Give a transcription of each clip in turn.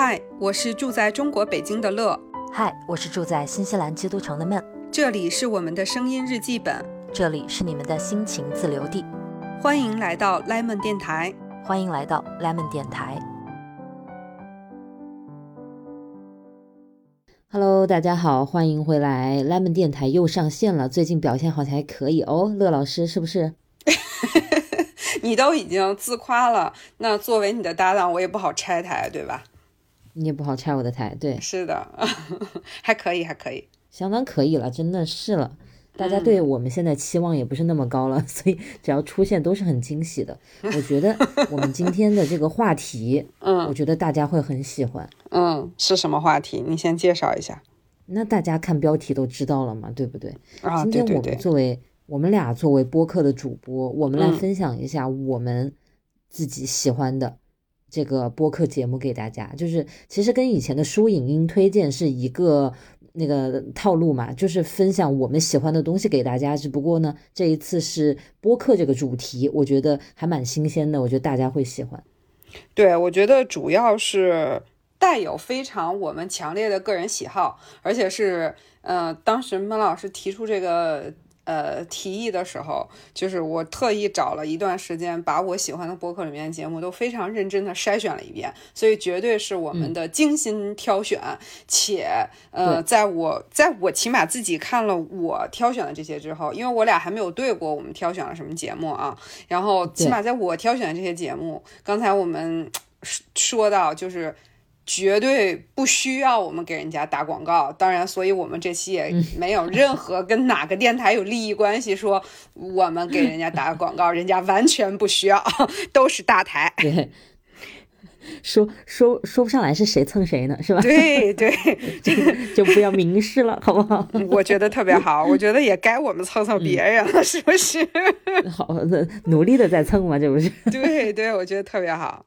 嗨，我是住在中国北京的乐，嗨，我是住在新西兰基督城的闷，这里是我们的声音日记本，这里是你们的心情自留地，欢迎来到 Lemon 电台，欢迎来到 Lemon 电台。Hello，大家好，欢迎回来，Lemon 电台又上线了，最近表现好像还可以哦，乐老师是不是？你都已经自夸了，那作为你的搭档，我也不好拆台，对吧？你也不好拆我的台，对，是的，还可以，还可以，相当可以了，真的是了。大家对我们现在期望也不是那么高了，所以只要出现都是很惊喜的。我觉得我们今天的这个话题，嗯，我觉得大家会很喜欢。嗯，是什么话题？你先介绍一下。那大家看标题都知道了嘛，对不对？啊，今天我们作为我们俩作为播客的主播，我们来分享一下我们自己喜欢的这个播客节目给大家。就是其实跟以前的书影音推荐是一个。那个套路嘛，就是分享我们喜欢的东西给大家。只不过呢，这一次是播客这个主题，我觉得还蛮新鲜的，我觉得大家会喜欢。对，我觉得主要是带有非常我们强烈的个人喜好，而且是，呃，当时孟老师提出这个。呃，提议的时候，就是我特意找了一段时间，把我喜欢的博客里面的节目都非常认真的筛选了一遍，所以绝对是我们的精心挑选。且，呃，在我在我起码自己看了我挑选的这些之后，因为我俩还没有对过我们挑选了什么节目啊，然后起码在我挑选的这些节目，刚才我们 说到就是。绝对不需要我们给人家打广告，当然，所以我们这期也没有任何跟哪个电台有利益关系，说我们给人家打广告，人家完全不需要，都是大台。对，说说说不上来是谁蹭谁呢，是吧？对对，这个就不要明示了，好不好？我觉得特别好，我觉得也该我们蹭蹭别人了，是不是？好的，努力的在蹭嘛，这不是？对对，我觉得特别好。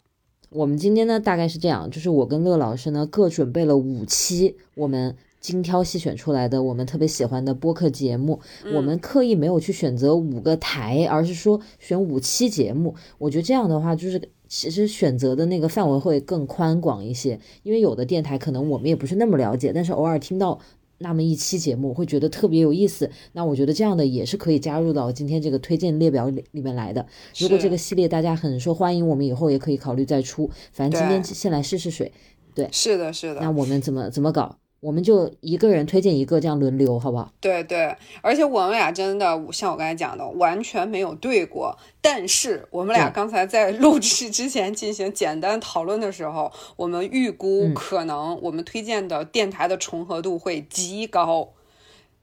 我们今天呢，大概是这样，就是我跟乐老师呢各准备了五期我们精挑细选出来的我们特别喜欢的播客节目。我们刻意没有去选择五个台，而是说选五期节目。我觉得这样的话，就是其实选择的那个范围会更宽广一些。因为有的电台可能我们也不是那么了解，但是偶尔听到。那么一期节目会觉得特别有意思，那我觉得这样的也是可以加入到今天这个推荐列表里里面来的。如果这个系列大家很受欢迎，我们以后也可以考虑再出。反正今天先来试试水，对，是的，是的。那我们怎么怎么搞？我们就一个人推荐一个，这样轮流，好不好？对对，而且我们俩真的像我刚才讲的，完全没有对过。但是我们俩刚才在录制之前进行简单讨论的时候，我们预估可能我们推荐的电台的重合度会极高，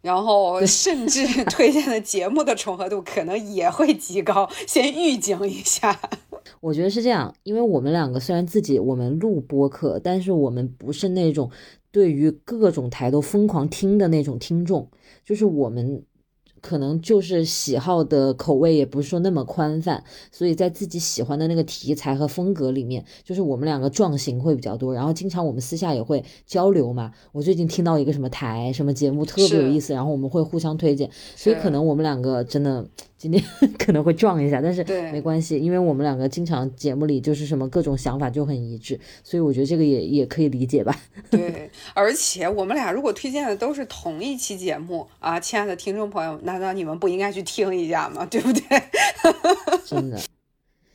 然后甚至 推荐的节目的重合度可能也会极高。先预警一下，我觉得是这样，因为我们两个虽然自己我们录播客，但是我们不是那种。对于各种台都疯狂听的那种听众，就是我们。可能就是喜好的口味也不是说那么宽泛，所以在自己喜欢的那个题材和风格里面，就是我们两个撞型会比较多。然后经常我们私下也会交流嘛。我最近听到一个什么台什么节目特别有意思，然后我们会互相推荐。所以可能我们两个真的今天 可能会撞一下，但是没关系，因为我们两个经常节目里就是什么各种想法就很一致，所以我觉得这个也也可以理解吧。对，而且我们俩如果推荐的都是同一期节目啊，亲爱的听众朋友。难道你们不应该去听一下吗？对不对？真的，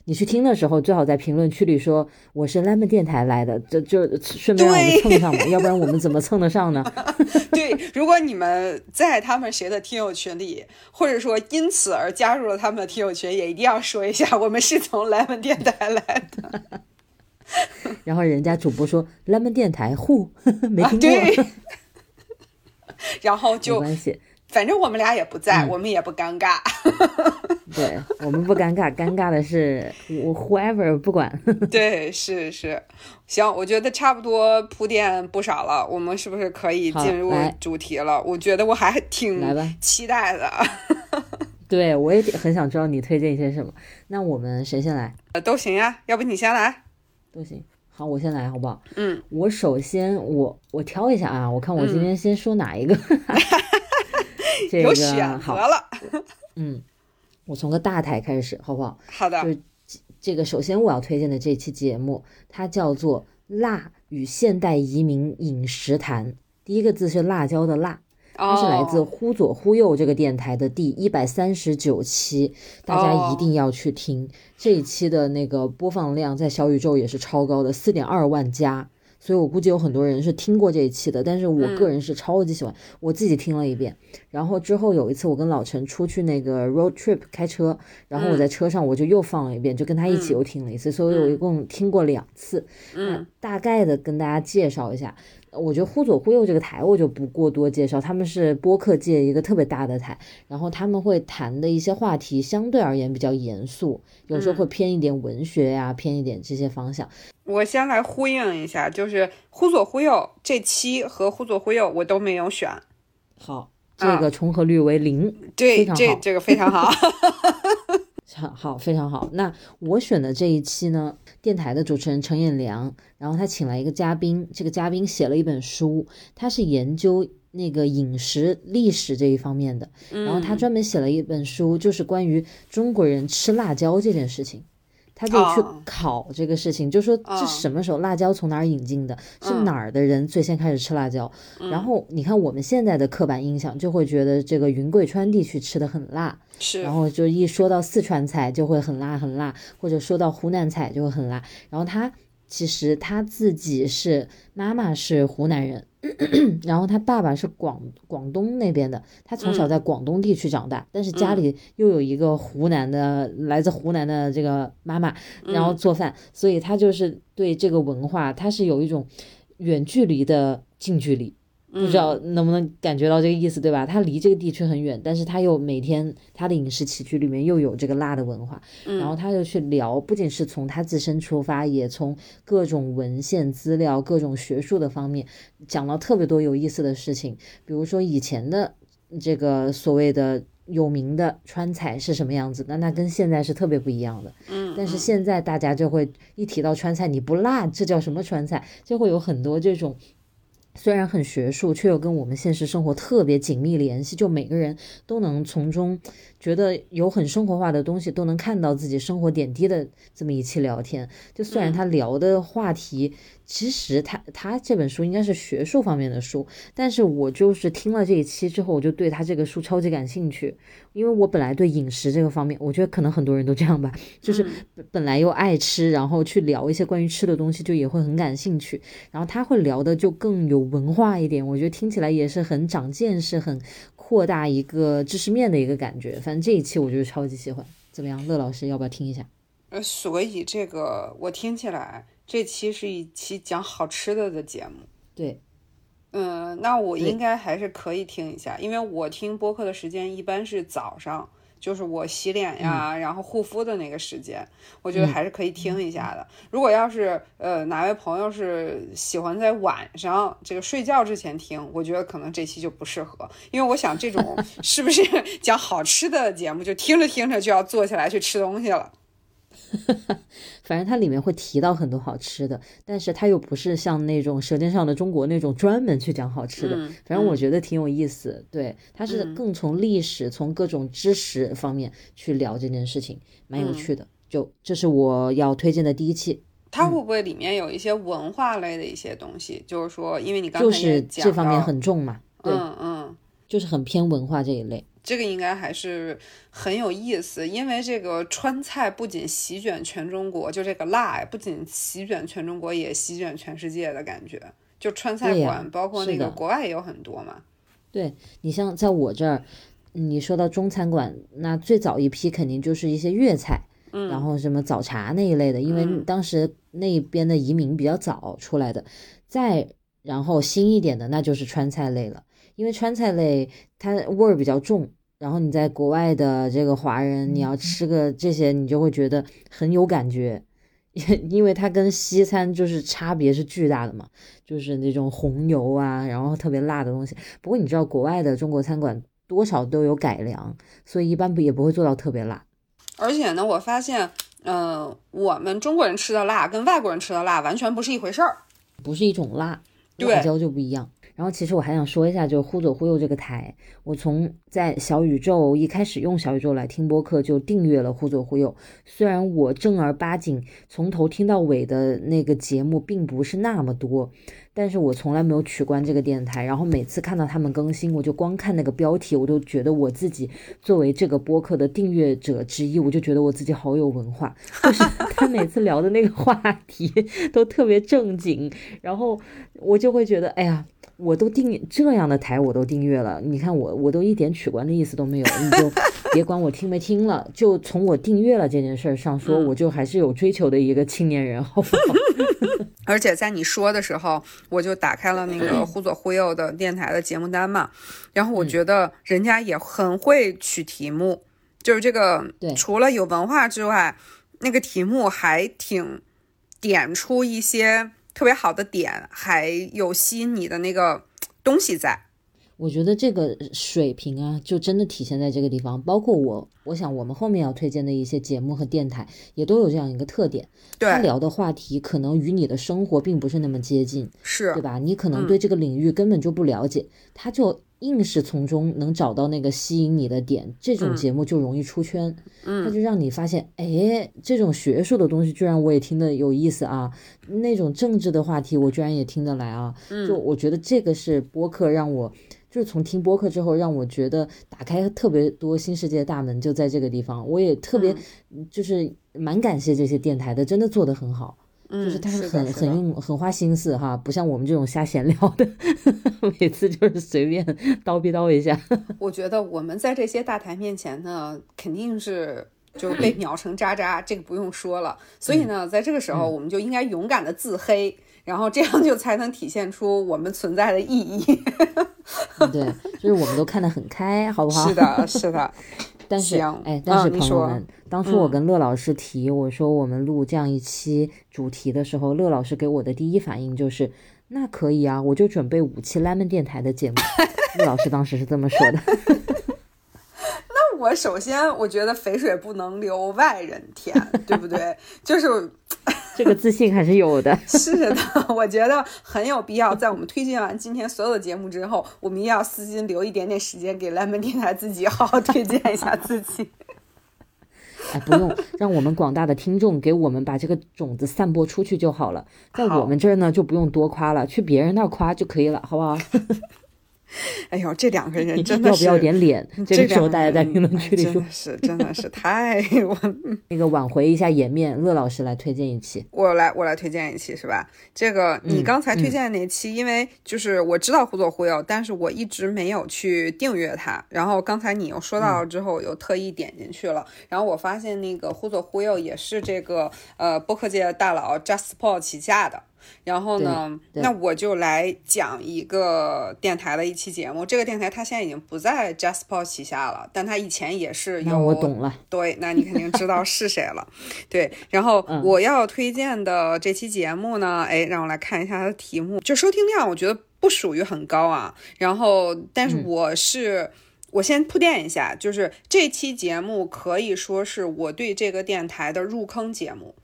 你去听的时候最好在评论区里说我是 Lemon 电台来的，就就顺便让我们蹭上嘛，要不然我们怎么蹭得上呢？对，如果你们在他们谁的听友群里，或者说因此而加入了他们的听友群，也一定要说一下我们是从 Lemon 电台来的。然后人家主播说 Lemon 电台户没听过，然后就没关系。反正我们俩也不在，我们也不尴尬。对我们不尴尬，尴尬的是我 whoever 不管。对，是是，行，我觉得差不多铺垫不少了，我们是不是可以进入主题了？我觉得我还挺期待的。对，我也很想知道你推荐一些什么。那我们谁先来？呃都行呀，要不你先来？都行。好，我先来，好不好？嗯。我首先，我我挑一下啊，我看我今天先说哪一个。有选择了，嗯，我从个大台开始，好不好？好的。就是这个，首先我要推荐的这期节目，它叫做《辣与现代移民饮食谈，第一个字是辣椒的辣。它是来自哦忽左忽右这个电台的第一百三十九期，大家一定要去听。这一期的那个播放量在小宇宙也是超高的，四点二万加。所以我估计有很多人是听过这一期的，但是我个人是超级喜欢，我自己听了一遍。然后之后有一次我跟老陈出去那个 road trip 开车，然后我在车上我就又放了一遍，就跟他一起又听了一次，所以我一共听过两次。嗯，大概的跟大家介绍一下。我觉得忽左忽右这个台我就不过多介绍，他们是播客界一个特别大的台，然后他们会谈的一些话题相对而言比较严肃，有时候会偏一点文学呀、偏一点这些方向。我先来呼应一下，就是忽左忽右这期和忽左忽右我都没有选，好，这个重合率为零，对，非常好这这个非常好。好好非常好。那我选的这一期呢，电台的主持人陈彦良，然后他请来一个嘉宾，这个嘉宾写了一本书，他是研究那个饮食历史这一方面的，然后他专门写了一本书，就是关于中国人吃辣椒这件事情。他就去哦。考这个事情，就说这哦。什么时候辣椒从哪儿引进的，是嗯。哪儿的人最先开始吃辣椒。然后你看我们现在的刻板印象，就会觉得这个云贵川地区吃的很辣，是。然后就一说到四川菜就会很辣很辣，或者说到湖南菜就会很辣。然后他其实他自己是妈妈是湖南人，然后他爸爸是广广东那边的，他从小在广东地区长大，但是家里又有一个湖南的来自湖南的这个妈妈，然后做饭，所以他就是对这个文化他是有一种远距离的近距离。不知道能不能感觉到这个意思，对吧？他离这个地区很远，但是他又每天他的饮食起居里面又有这个辣的文化，然后他就去聊，不仅是从他自身出发，也从各种文献资料、各种学术的方面讲了特别多有意思的事情，比如说以前的这个所谓的。有名的川菜是什么样子那？那跟现在是特别不一样的。嗯，但是现在大家就会一提到川菜，你不辣，这叫什么川菜？就会有很多这种虽然很学术，却又跟我们现实生活特别紧密联系，就每个人都能从中觉得有很生活化的东西，都能看到自己生活点滴的这么一期聊天。就虽然他聊的话题，其实他他这本书应该是学术方面的书，但是我就是听了这一期之后，我就对他这个书超级感兴趣，因为我本来对饮食这个方面，我觉得可能很多人都这样吧，就是本本来又爱吃，然后去聊一些关于吃的东西，就也会很感兴趣。然后他会聊的就更有文化一点，我觉得听起来也是很长见识、很扩大一个知识面的一个感觉。反正这一期我就是超级喜欢，怎么样？乐老师要不要听一下？呃，所以这个我听起来这期是一期讲好吃的的节目。对，嗯，那我应该还是可以听一下，因为我听播客的时间一般是早上，就是我洗脸呀，然后护肤的那个时间，我觉得还是可以听一下的。如果要是呃哪位朋友是喜欢在晚上这个睡觉之前听，我觉得可能这期就不适合，因为我想这种 是不是讲好吃的节目，就听着听着就要坐下来去吃东西了。反正它里面会提到很多好吃的，但是它又不是像那种《舌尖上的中国》那种专门去讲好吃的。嗯反正我觉得挺有意思，对，它是更从历史、从各种知识方面去聊这件事情，蛮有趣的。就这是我要推荐的第一期，它会不会里面有一些文化类的一些东西？就是说，因为你刚才就是讲这方面很重嘛，对，嗯嗯。就是很偏文化这一类。这个应该还是很有意思，因为这个川菜不仅席卷全中国，就这个辣，不仅席卷全中国，也席卷全世界的感觉。就川菜馆，包括那个国外也有很多嘛。对你像在我这儿，你说到中餐馆，那最早一批肯定就是一些粤菜，嗯然后什么早茶那一类的，因为嗯当时那边的移民比较早出来的。再然后新一点的，那就是川菜类了，因为川菜类它味儿比较重。然后你在国外的这个华人，你要吃个这些，你就会觉得很有感觉，因为它跟西餐就是差别是巨大的嘛，就是那种红油啊，然后特别辣的东西。不过你知道，国外的中国餐馆多少都有改良，所以一般不也不会做到特别辣。而且呢，我发现，呃，我们中国人吃的辣跟外国人吃的辣完全不是一回事儿。不是一种辣，对辣椒就不一样。然后其实我还想说一下，就是忽左忽右这个台，我从在小宇宙一开始用小宇宙来听播客就订阅了忽左忽右。虽然我正儿八经从头听到尾的那个节目并不是那么多，但是我从来没有取关这个电台。然后每次看到他们更新，我就光看那个标题，我都觉得我自己作为这个播客的订阅者之一，我就觉得我自己好有文化。就是 他每次聊的那个话题都特别正经，然后我就会觉得，哎呀。我都订这样的台，我都订阅了。你看我，我都一点取关的意思都没有。你就 别管我听没听了，就从我订阅了这件事上说，我就还是有追求的一个青年人，好不好？而且在你说的时候，我就打开了那个忽左忽右的电台的节目单嘛，然后我觉得人家也很会取题目，就是这个除了有文化之外，那个题目还挺点出一些。特别好的点，还有吸引你的那个东西在。我觉得这个水平啊，就真的体现在这个地方。包括我，我想我们后面要推荐的一些节目和电台，也都有这样一个特点。对他聊的话题可能与你的生活并不是那么接近，是对吧？你可能对这个领域根本就不了解，他就。硬是从中能找到那个吸引你的点，这种节目就容易出圈。嗯，他就让你发现，哎，这种学术的东西居然我也听得有意思啊，那种政治的话题我居然也听得来啊。就我觉得这个是播客让我，就是从听播客之后让我觉得打开特别多新世界的大门，就在这个地方。我也特别就是蛮感谢这些电台的，真的做得很好。就是他是很很用很花心思哈，不像我们这种瞎闲聊的，每次就是随便叨逼叨一下。我觉得我们在这些大台面前呢，肯定是就被秒成渣渣，这个不用说了。所以呢，在这个时候，我们就应该勇敢的自黑，然后这样就才能体现出我们存在的意义。对，就是我们都看得很开，好不好？是的，是的。但是，哎，但是朋友们，当初我跟乐老师提我说我们录这样一期主题的时候，乐老师给我的第一反应就是，那可以啊，我就准备五期 lemon 电台的节目。乐老师当时是这么说的。那我首先我觉得肥水不能流外人田，对不对？就是。这个自信还是有的，是的，我觉得很有必要。在我们推荐完今天所有的节目之后，我们也要私心留一点点时间给蓝门电台自己好好推荐一下自己。哎，不用，让我们广大的听众给我们把这个种子散播出去就好了。在我们这儿呢，就不用多夸了，去别人那儿夸就可以了，好不好？哎呦，这两个人真的要不要点脸？这个时候大家在评论区里说，是真的是太我那个挽回一下颜面。乐老师来推荐一期，我来我来推荐一期是吧？这个你刚才推荐的那期，因为就是我知道忽左忽右，但是我一直没有去订阅它。然后刚才你又说到了之后，我又特意点进去了。然后我发现那个忽左忽右也是这个呃播客界的大佬 JustPod 旗下的。然后呢，那我就来讲一个电台的一期节目。这个电台它现在已经不在 JustPod 旗下了，但它以前也是有。我懂了。对，那你肯定知道是谁了。对，然后我要推荐的这期节目呢，哎，让我来看一下它的题目。就收听量，我觉得不属于很高啊。然后，但是我是，我先铺垫一下，就是这期节目可以说是我对这个电台的入坑节目。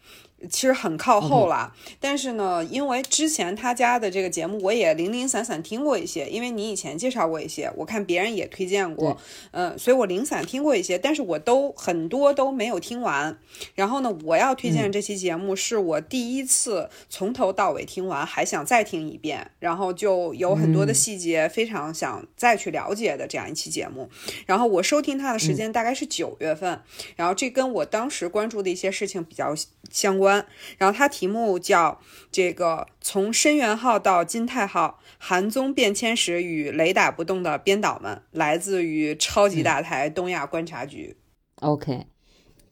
其实很靠后了，但是呢，因为之前他家的这个节目我也零零散散听过一些，因为你以前介绍过一些，我看别人也推荐过，嗯，所以我零散听过一些，但是我都很多都没有听完。然后呢，我要推荐这期节目是我第一次从头到尾听完，还想再听一遍，然后就有很多的细节非常想再去了解的这样一期节目。然后我收听它的时间大概是九月份，然后这跟我当时关注的一些事情比较相关。然后它题目叫“这个从深元号到金泰号，韩综变迁史与雷打不动的编导们”，来自于超级大台东亚观察局。OK，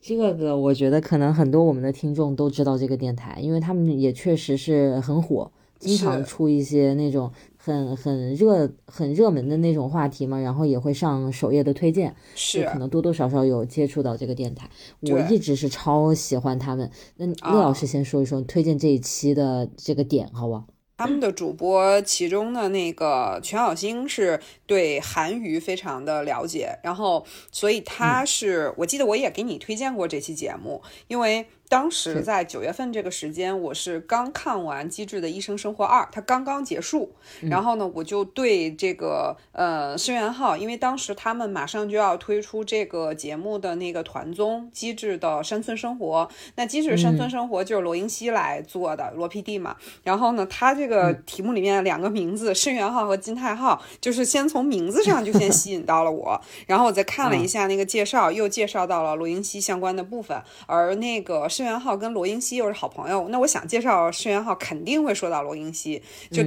这个我觉得可能很多我们的听众都知道这个电台，因为他们也确实是很火，经常出一些那种。很很热很热门的那种话题嘛，然后也会上首页的推荐，是可能多多少少有接触到这个电台。我一直是超喜欢他们。那乐老师先说一说推荐这一期的这个点，好不好？他们的主播其中的那个全小星是对韩娱非常的了解，然后所以他是我记得我也给你推荐过这期节目，因为当时在九月份这个时间，我是刚看完《机智的医生生活二》，它刚刚结束。然后呢，我就对这个呃申元浩，因为当时他们马上就要推出这个节目的那个团综《机智的山村生活》。那《机智山村生活》就是罗英熙来做的，罗 PD 嘛。然后呢，他这个题目里面两个名字申元浩和金泰浩，就是先从名字上就先吸引到了我。然后我再看了一下那个介绍，又介绍到了罗英熙相关的部分，而那个。申元浩跟罗英熙又是好朋友，那我想介绍申元浩，肯定会说到罗英熙，就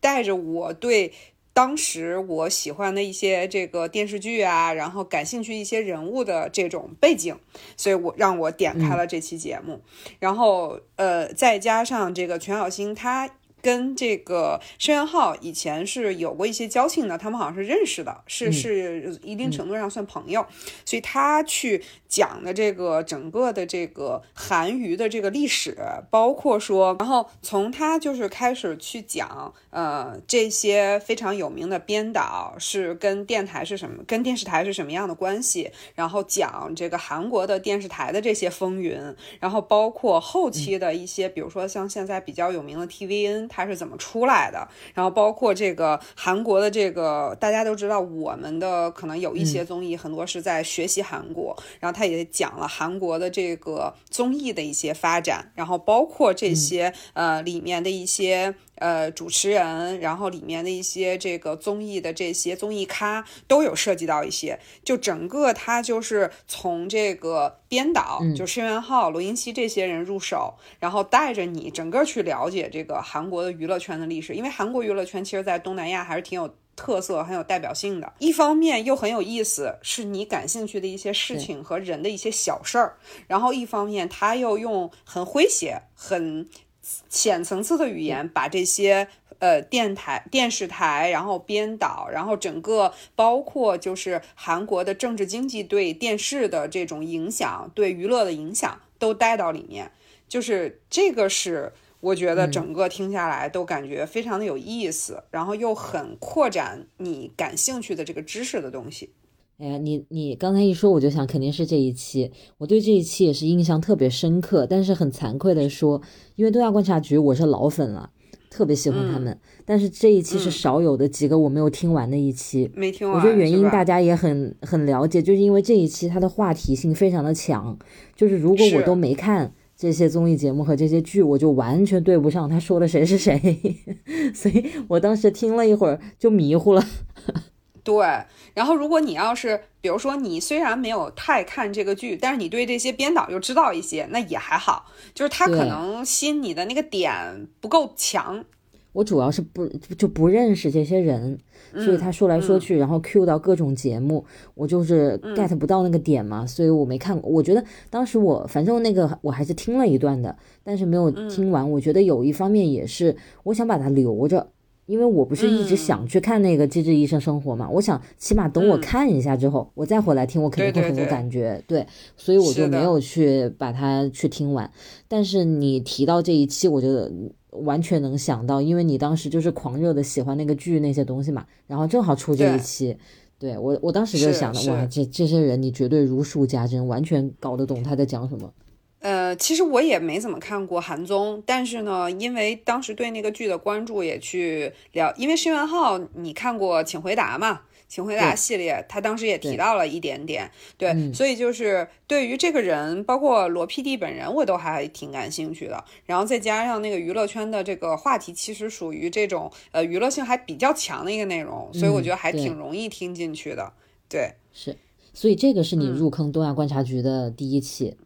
带着我对当时我喜欢的一些这个电视剧啊，然后感兴趣一些人物的这种背景，所以我让我点开了这期节目，然后呃，再加上这个全小星他。跟这个申元浩以前是有过一些交情的，他们好像是认识的，是是一定程度上算朋友，所以他去讲的这个整个的这个韩娱的这个历史，包括说，然后从他就是开始去讲，呃，这些非常有名的编导是跟电台是什么，跟电视台是什么样的关系，然后讲这个韩国的电视台的这些风云，然后包括后期的一些，比如说像现在比较有名的 TVN。它是怎么出来的？然后包括这个韩国的这个，大家都知道，我们的可能有一些综艺很多是在学习韩国，然后他也讲了韩国的这个综艺的一些发展，然后包括这些呃里面的一些。呃，主持人，然后里面的一些这个综艺的这些综艺咖都有涉及到一些，就整个他就是从这个编导，就申元浩、罗英熙这些人入手，然后带着你整个去了解这个韩国的娱乐圈的历史，因为韩国娱乐圈其实，在东南亚还是挺有特色、很有代表性的。一方面又很有意思，是你感兴趣的一些事情和人的一些小事儿，然后一方面他又用很诙谐、很。浅层次的语言，把这些呃电台、电视台，然后编导，然后整个包括就是韩国的政治经济对电视的这种影响，对娱乐的影响都带到里面，就是这个是我觉得整个听下来都感觉非常的有意思，然后又很扩展你感兴趣的这个知识的东西。哎呀，你你刚才一说，我就想肯定是这一期。我对这一期也是印象特别深刻，但是很惭愧的说，因为东亚观察局我是老粉了，特别喜欢他们。但是这一期是少有的几个我没有听完的一期，没听完。我觉得原因大家也很很了解，就是因为这一期它的话题性非常的强，就是如果我都没看这些综艺节目和这些剧，我就完全对不上他说的谁是谁，所以我当时听了一会儿就迷糊了。对，然后如果你要是，比如说你虽然没有太看这个剧，但是你对这些编导又知道一些，那也还好，就是他可能吸引你的那个点不够强。我主要是不就不认识这些人，所以他说来说去，然后 Q 到各种节目，我就是 get 不到那个点嘛，所以我没看过。我觉得当时我反正那个我还是听了一段的，但是没有听完。我觉得有一方面也是我想把它留着。因为我不是一直想去看那个《机智医生生活》嘛，我想起码等我看一下之后，我再回来听，我肯定会很有感觉。对，所以我就没有去把它去听完。但是你提到这一期，我就完全能想到，因为你当时就是狂热的喜欢那个剧那些东西嘛，然后正好出这一期，对我我当时就想的，哇，这这些人你绝对如数家珍，完全搞得懂他在讲什么。呃，其实我也没怎么看过韩综，但是呢，因为当时对那个剧的关注，也去聊。因为申元浩，你看过《请回答》嘛？《请回答》系列，他当时也提到了一点点，对，所以就是对于这个人，包括罗 PD 本人，我都还挺感兴趣的。然后再加上那个娱乐圈的这个话题，其实属于这种呃娱乐性还比较强的一个内容，所以我觉得还挺容易听进去的。对，是，所以这个是你入坑东亚观察局的第一期。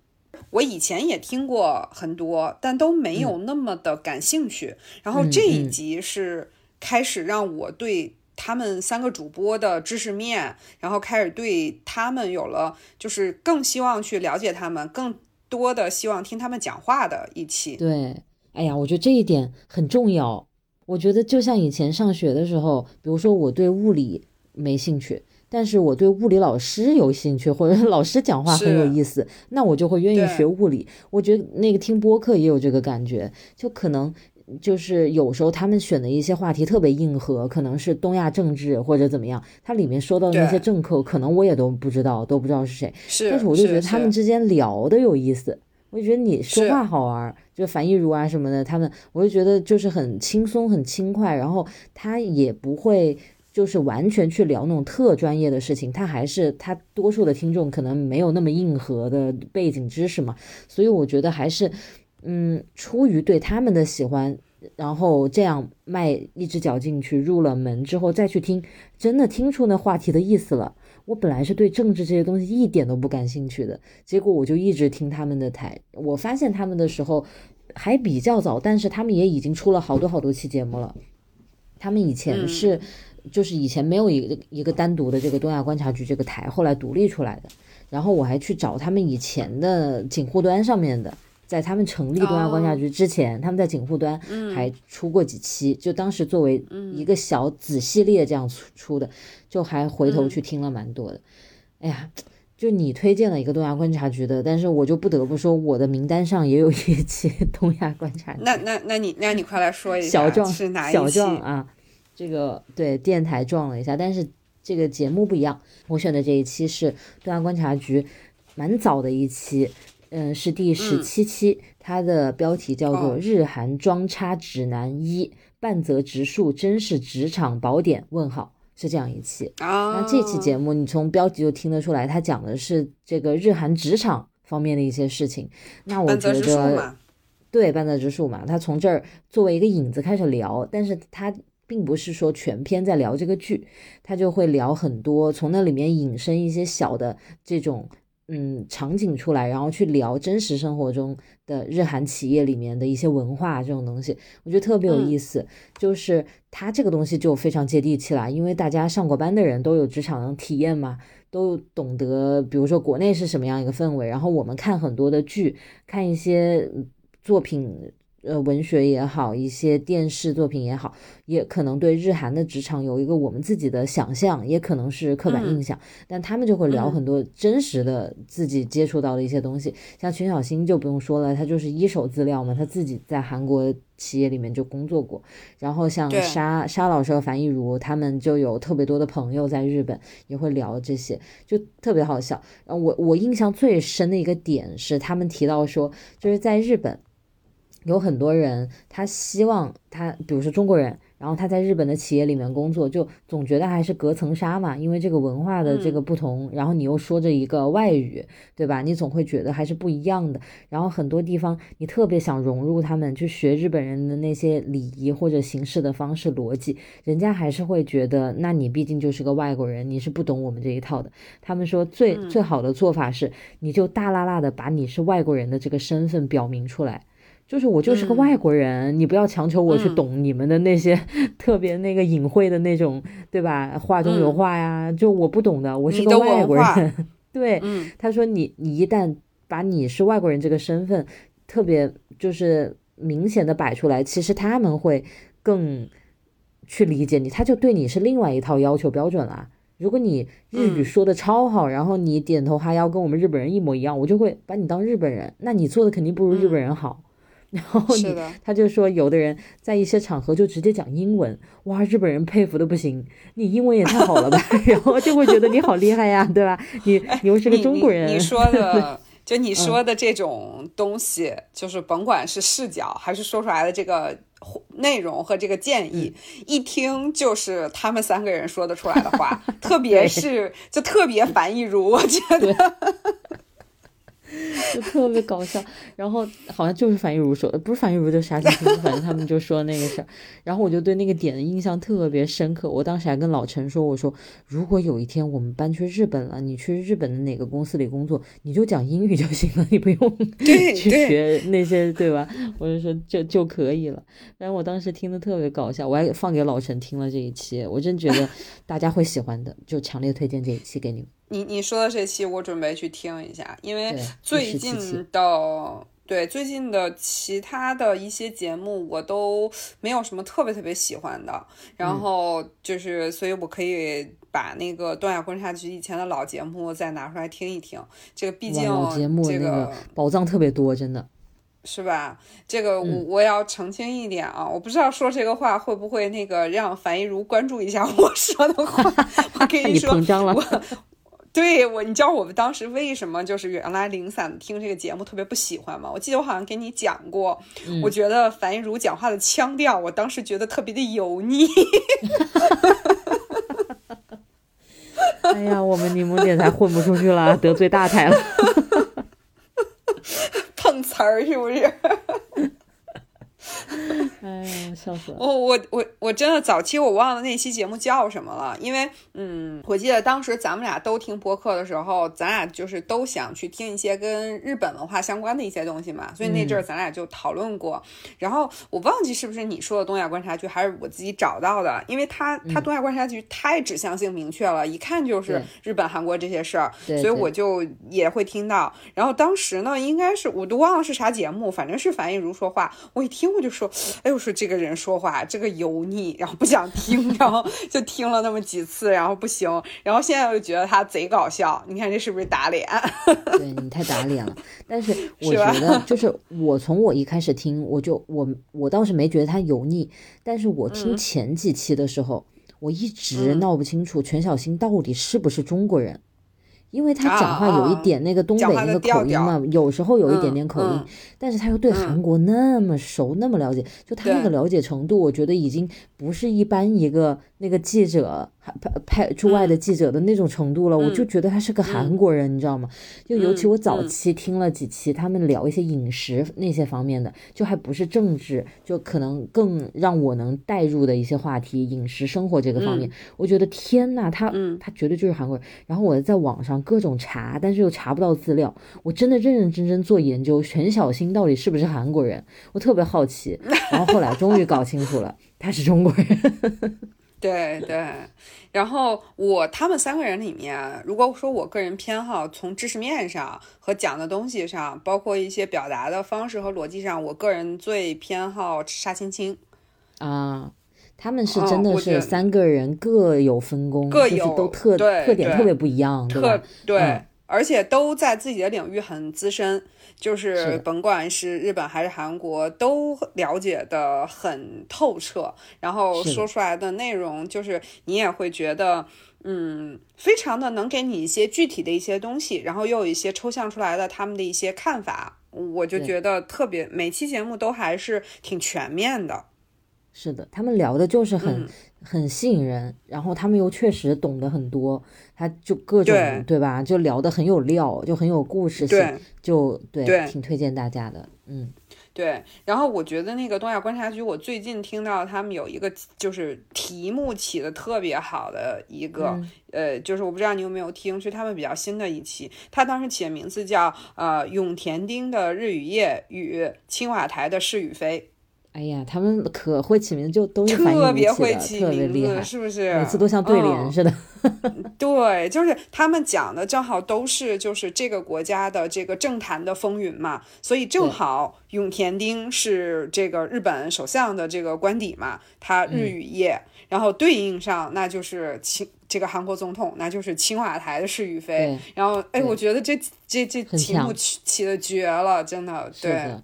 我以前也听过很多，但都没有那么的感兴趣。然后这一集是开始让我对他们三个主播的知识面，然后开始对他们有了就是更希望去了解他们，更多的希望听他们讲话的一期。对，哎呀，我觉得这一点很重要。我觉得就像以前上学的时候，比如说我对物理没兴趣。但是我对物理老师有兴趣，或者老师讲话很有意思，那我就会愿意学物理。我觉得那个听播客也有这个感觉，就可能就是有时候他们选的一些话题特别硬核，可能是东亚政治或者怎么样，它里面说到的那些政客，可能我也都不知道，都不知道是谁。是，但是我就觉得他们之间聊的有意思。我就觉得你说话好玩，就樊亦儒啊什么的，他们我就觉得就是很轻松很轻快，然后他也不会就是完全去聊那种特专业的事情，他还是他多数的听众可能没有那么硬核的背景知识嘛，所以我觉得还是嗯出于对他们的喜欢。然后这样迈一只脚进去，入了门之后再去听，真的听出那话题的意思了。我本来是对政治这些东西一点都不感兴趣的，结果我就一直听他们的台。我发现他们的时候还比较早，但是他们也已经出了好多好多期节目了。他们以前是，就是以前没有一个一个单独的这个东亚观察局这个台，后来独立出来的。然后我还去找他们以前的警护端上面的。在他们成立东亚观察局之前，他们在警护端还出过几期，就当时作为一个小子系列这样出出的，就还回头去听了蛮多的。哎呀，就你推荐了一个东亚观察局的，但是我就不得不说，我的名单上也有一期 东亚观察局。那那那你那你快来说一下，小壮是哪一期？小壮啊，这个对电台撞了一下，但是这个节目不一样。我选的这一期是东亚观察局蛮早的一期。嗯，是第十七期，它的标题叫做《日韩装叉指南一：半泽直树真是职场宝典》问号是这样一期。那这期节目你从标题就听得出来，它讲的是这个日韩职场方面的一些事情。那我觉得，对半泽直树嘛，他从这儿作为一个引子开始聊，但是他并不是说全篇在聊这个剧，他就会聊很多，从那里面引申一些小的这种。嗯，场景出来，然后去聊真实生活中的日韩企业里面的一些文化这种东西，我觉得特别有意思。就是他这个东西就非常接地气了，因为大家上过班的人都有职场体验嘛，都懂得，比如说国内是什么样一个氛围。然后我们看很多的剧，看一些作品。呃，文学也好，一些电视作品也好，也可能对日韩的职场有一个我们自己的想象，也可能是刻板印象。但他们就会聊很多真实的自己接触到的一些东西，像全小新就不用说了，他就是一手资料嘛，他自己在韩国企业里面就工作过。然后像沙沙老师和樊亦茹，他们就有特别多的朋友在日本，也会聊这些，就特别好笑。然后我我印象最深的一个点是，他们提到说，就是在日本。有很多人，他希望他，比如说中国人，然后他在日本的企业里面工作，就总觉得还是隔层纱嘛，因为这个文化的这个不同，然后你又说着一个外语，对吧？你总会觉得还是不一样的。然后很多地方你特别想融入他们，去学日本人的那些礼仪或者行事的方式逻辑，人家还是会觉得，那你毕竟就是个外国人，你是不懂我们这一套的。他们说最最好的做法是，你就大辣辣的把你是外国人的这个身份表明出来。就是我就是个外国人，你不要强求我去懂你们的那些 特别那个隐晦的那种，对吧？话中有话呀，就我不懂的，我是个外国人。对，他说你你一旦把你是外国人这个身份特别就是明显的摆出来，其实他们会更去理解你，他就对你是另外一套要求标准了。如果你日语说的超好，然后你点头哈腰跟我们日本人一模一样，我就会把你当日本人，那你做的肯定不如日本人好。然后你，他就说，有的人在一些场合就直接讲英文，哇，日本人佩服的不行，你英文也太好了吧，然后就会觉得你好厉害呀，对吧？你你又是个中国人，你说 的就你说的这种东西，就是甭管是视角还是说出来的这个内容和这个建议，一听就是他们三个人说得出来的话，特别是就特别樊亦儒，我觉得。就特别搞笑，然后好像就是樊亦茹说的，不是樊亦茹就啥情况，反正他们就说那个事儿，然后我就对那个点的印象特别深刻。我当时还跟老陈说，我说如果有一天我们搬去日本了，你去日本的哪个公司里工作，你就讲英语就行了，你不用 去学那些，对吧？我就说就就可以了。反正我当时听的特别搞笑，我还放给老陈听了这一期，我真觉得大家会喜欢的，就强烈推荐这一期给你们。你你说的这期我准备去听一下，因为最近的对最近的其他的一些节目我都没有什么特别特别喜欢的，然后就是所以我可以把那个东亚观察局以前的老节目再拿出来听一听。这个毕竟节目这个宝藏特别多，真的是吧？这个我我要澄清一点啊，我不知道说这个话会不会那个让樊一茹关注一下我说的话。我跟 你说，我。对我，你知道我们当时为什么就是原来零散听这个节目特别不喜欢吗？我记得我好像给你讲过，我觉得樊一茹讲话的腔调，我当时觉得特别的油腻。哎呀，我们柠檬姐才混不出去了，得罪大台了，碰瓷儿是不是？哎呀，笑死了！我我我我真的早期我忘了那期节目叫什么了，因为嗯，我记得当时咱们俩都听播客的时候，咱俩就是都想去听一些跟日本文化相关的一些东西嘛，所以那阵儿咱俩就讨论过。然后我忘记是不是你说的东亚观察局，还是我自己找到的，因为他他东亚观察局太指向性明确了，一看就是日本、韩国这些事儿，所以我就也会听到。然后当时呢，应该是我都忘了是啥节目，反正是樊亦茹说话，我一听我就说，哎我，说这个人说话这个油腻，然后不想听，然后就听了那么几次，然后不行，然后现在又觉得他贼搞笑，你看这是不是打脸？对你太打脸了。但是我觉 得，就是我从我一开始听，我就我我倒是没觉得他油腻，但是我听前几期的时候，我一直闹不清楚全小新到底是不是中国人。因为他讲话有一点那个东北那个口音嘛，有时候有一点点口音，但是他又对韩国那么熟那么了解，就他那个了解程度，我觉得已经不是一般一个那个记者派派驻外的记者的那种程度了。我就觉得他是个韩国人，你知道吗？就尤其我早期听了几期，他们聊一些饮食那些方面的，就还不是政治，就可能更让我能带入的一些话题，饮食生活这个方面，我觉得天呐，他他绝对就是韩国人。然后我在网上。各种查，但是又查不到资料。我真的认认真真做研究，全小新到底是不是韩国人？我特别好奇。然后后来终于搞清楚了，他是中国人。对对。然后我他们三个人里面，如果说我个人偏好，从知识面上和讲的东西上，包括一些表达的方式和逻辑上，我个人最偏好沙青青啊。他们是真的是三个人各有分工，各有都特特点特别不一样，对吧？对，而且都在自己的领域很资深，就是甭管是日本还是韩国，都了解的很透彻。然后说出来的内容，就是你也会觉得，嗯，非常的能给你一些具体的一些东西，然后又有一些抽象出来的他们的一些看法，我就觉得特别，每期节目都还是挺全面的。是的，他们聊的就是很很吸引人，然后他们又确实懂得很多，他就各种对吧，就聊的很有料，就很有故事性，就对，挺推荐大家的，嗯，对。然后我觉得那个东亚观察局，我最近听到他们有一个就是题目起的特别好的一个，呃，就是我不知道你有没有听，是他们比较新的一期，他当时起的名字叫呃永田町的日与夜与青瓦台的是与非。哎呀，他们可会起名，就都是特别会起名，特别厉害，是不是？每次都像对联似的。对，就是他们讲的正好都是就是这个国家的这个政坛的风云嘛，所以正好永田町是这个日本首相的这个官邸嘛，他日与夜，然后对应上那就是清这个韩国总统，那就是青瓦台的是与非。然后，哎，我觉得这这这题目起起的绝了，真的，对。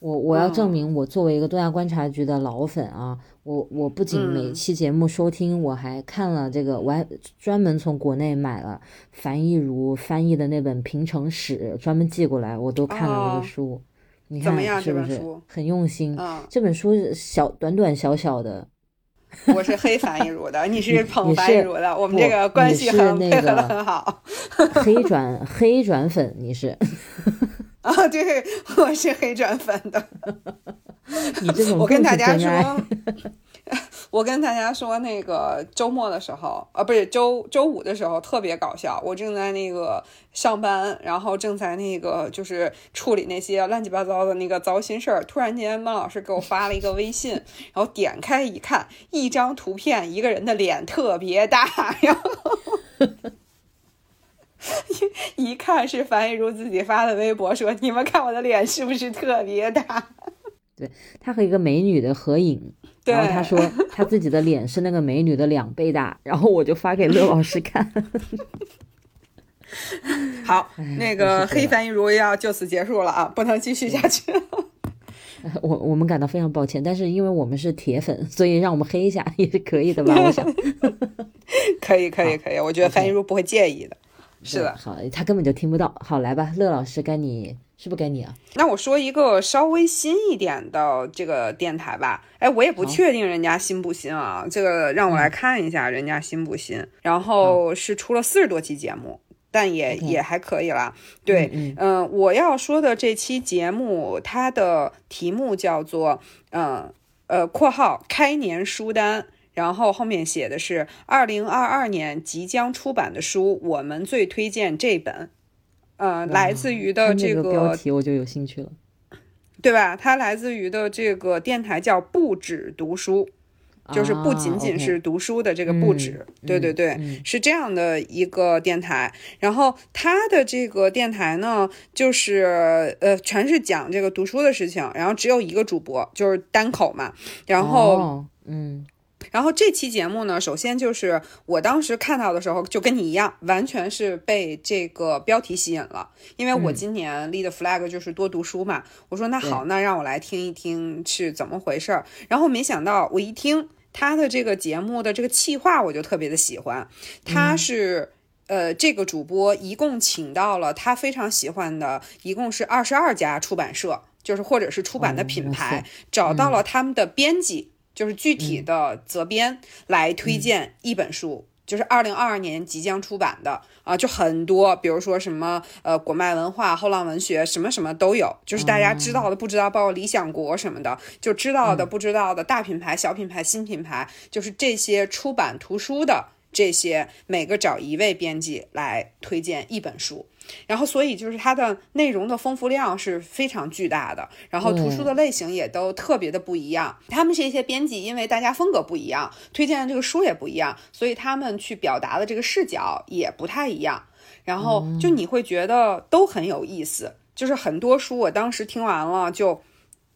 我我要证明，我作为一个东亚观察局的老粉啊，我我不仅每期节目收听，我还看了这个，我还专门从国内买了樊亦茹翻译的那本《平城史》，专门寄过来，我都看了这个书。你看是不是很用心？这本书小短短小小的。我是黑樊亦茹的，你是捧樊亦茹的，我们这个关系很配合的很好。黑转黑转粉，你是。啊，对，我是黑转粉的。你这种 我跟大家说，我跟大家说，那个周末的时候，啊，不是周周五的时候，特别搞笑。我正在那个上班，然后正在那个就是处理那些乱七八糟的那个糟心事儿。突然间，孟老师给我发了一个微信，然后点开一看，一张图片，一个人的脸特别大，然后。一 一看是樊亦茹自己发的微博，说：“你们看我的脸是不是特别大？” 对他和一个美女的合影，然后他说他自己的脸是那个美女的两倍大，然后我就发给乐老师看。好，那个黑樊亦茹要就此结束了啊，不能继续下去。我我们感到非常抱歉，但是因为我们是铁粉，所以让我们黑一下也是可以的吧？我想，可以可以可以，我觉得樊亦茹不会介意的。是的，好，他根本就听不到。好，来吧，乐老师，该你是不是该你啊？那我说一个稍微新一点的这个电台吧。哎，我也不确定人家新不新啊，这个让我来看一下人家新不新。然后是出了四十多期节目。但也也还可以啦。对，嗯，我要说的这期节目，它的题目叫做，嗯，呃，括号开年书单，然后后面写的是二零二二年即将出版的书，我们最推荐这本，呃，来自于的这个标题我就有兴趣了，对吧？它来自于的这个电台叫不止读书。就是不仅仅是读书的这个不止，对对对，是这样的一个电台。然后他的这个电台呢，就是呃，全是讲这个读书的事情，然后只有一个主播，就是单口嘛。然后，嗯。然后这期节目呢，首先就是我当时看到的时候，就跟你一样，完全是被这个标题吸引了。因为我今年立的 flag 就是多读书嘛。我说那好，那让我来听一听是怎么回事儿。然后没想到我一听。他的这个节目的这个企划，我就特别的喜欢。他是呃，这个主播一共请到了他非常喜欢的，一共是二十二家出版社，就是或者是出版的品牌，找到了他们的编辑，就是具体的责编来推荐一本书。就是二零二二年即将出版的啊，就很多，比如说什么呃果麦文化、后浪文学，什么什么都有。就是大家知道的、不知道，包括理想国什么的，就知道的、不知道的，大品牌、小品牌、新品牌，就是这些出版图书的这些，每个找一位编辑来推荐一本书。然后，所以就是它的内容的丰富量是非常巨大的，然后图书的类型也都特别的不一样。他们这些编辑，因为大家风格不一样，推荐的这个书也不一样，所以他们去表达的这个视角也不太一样。然后就你会觉得都很有意思。就是很多书，我当时听完了就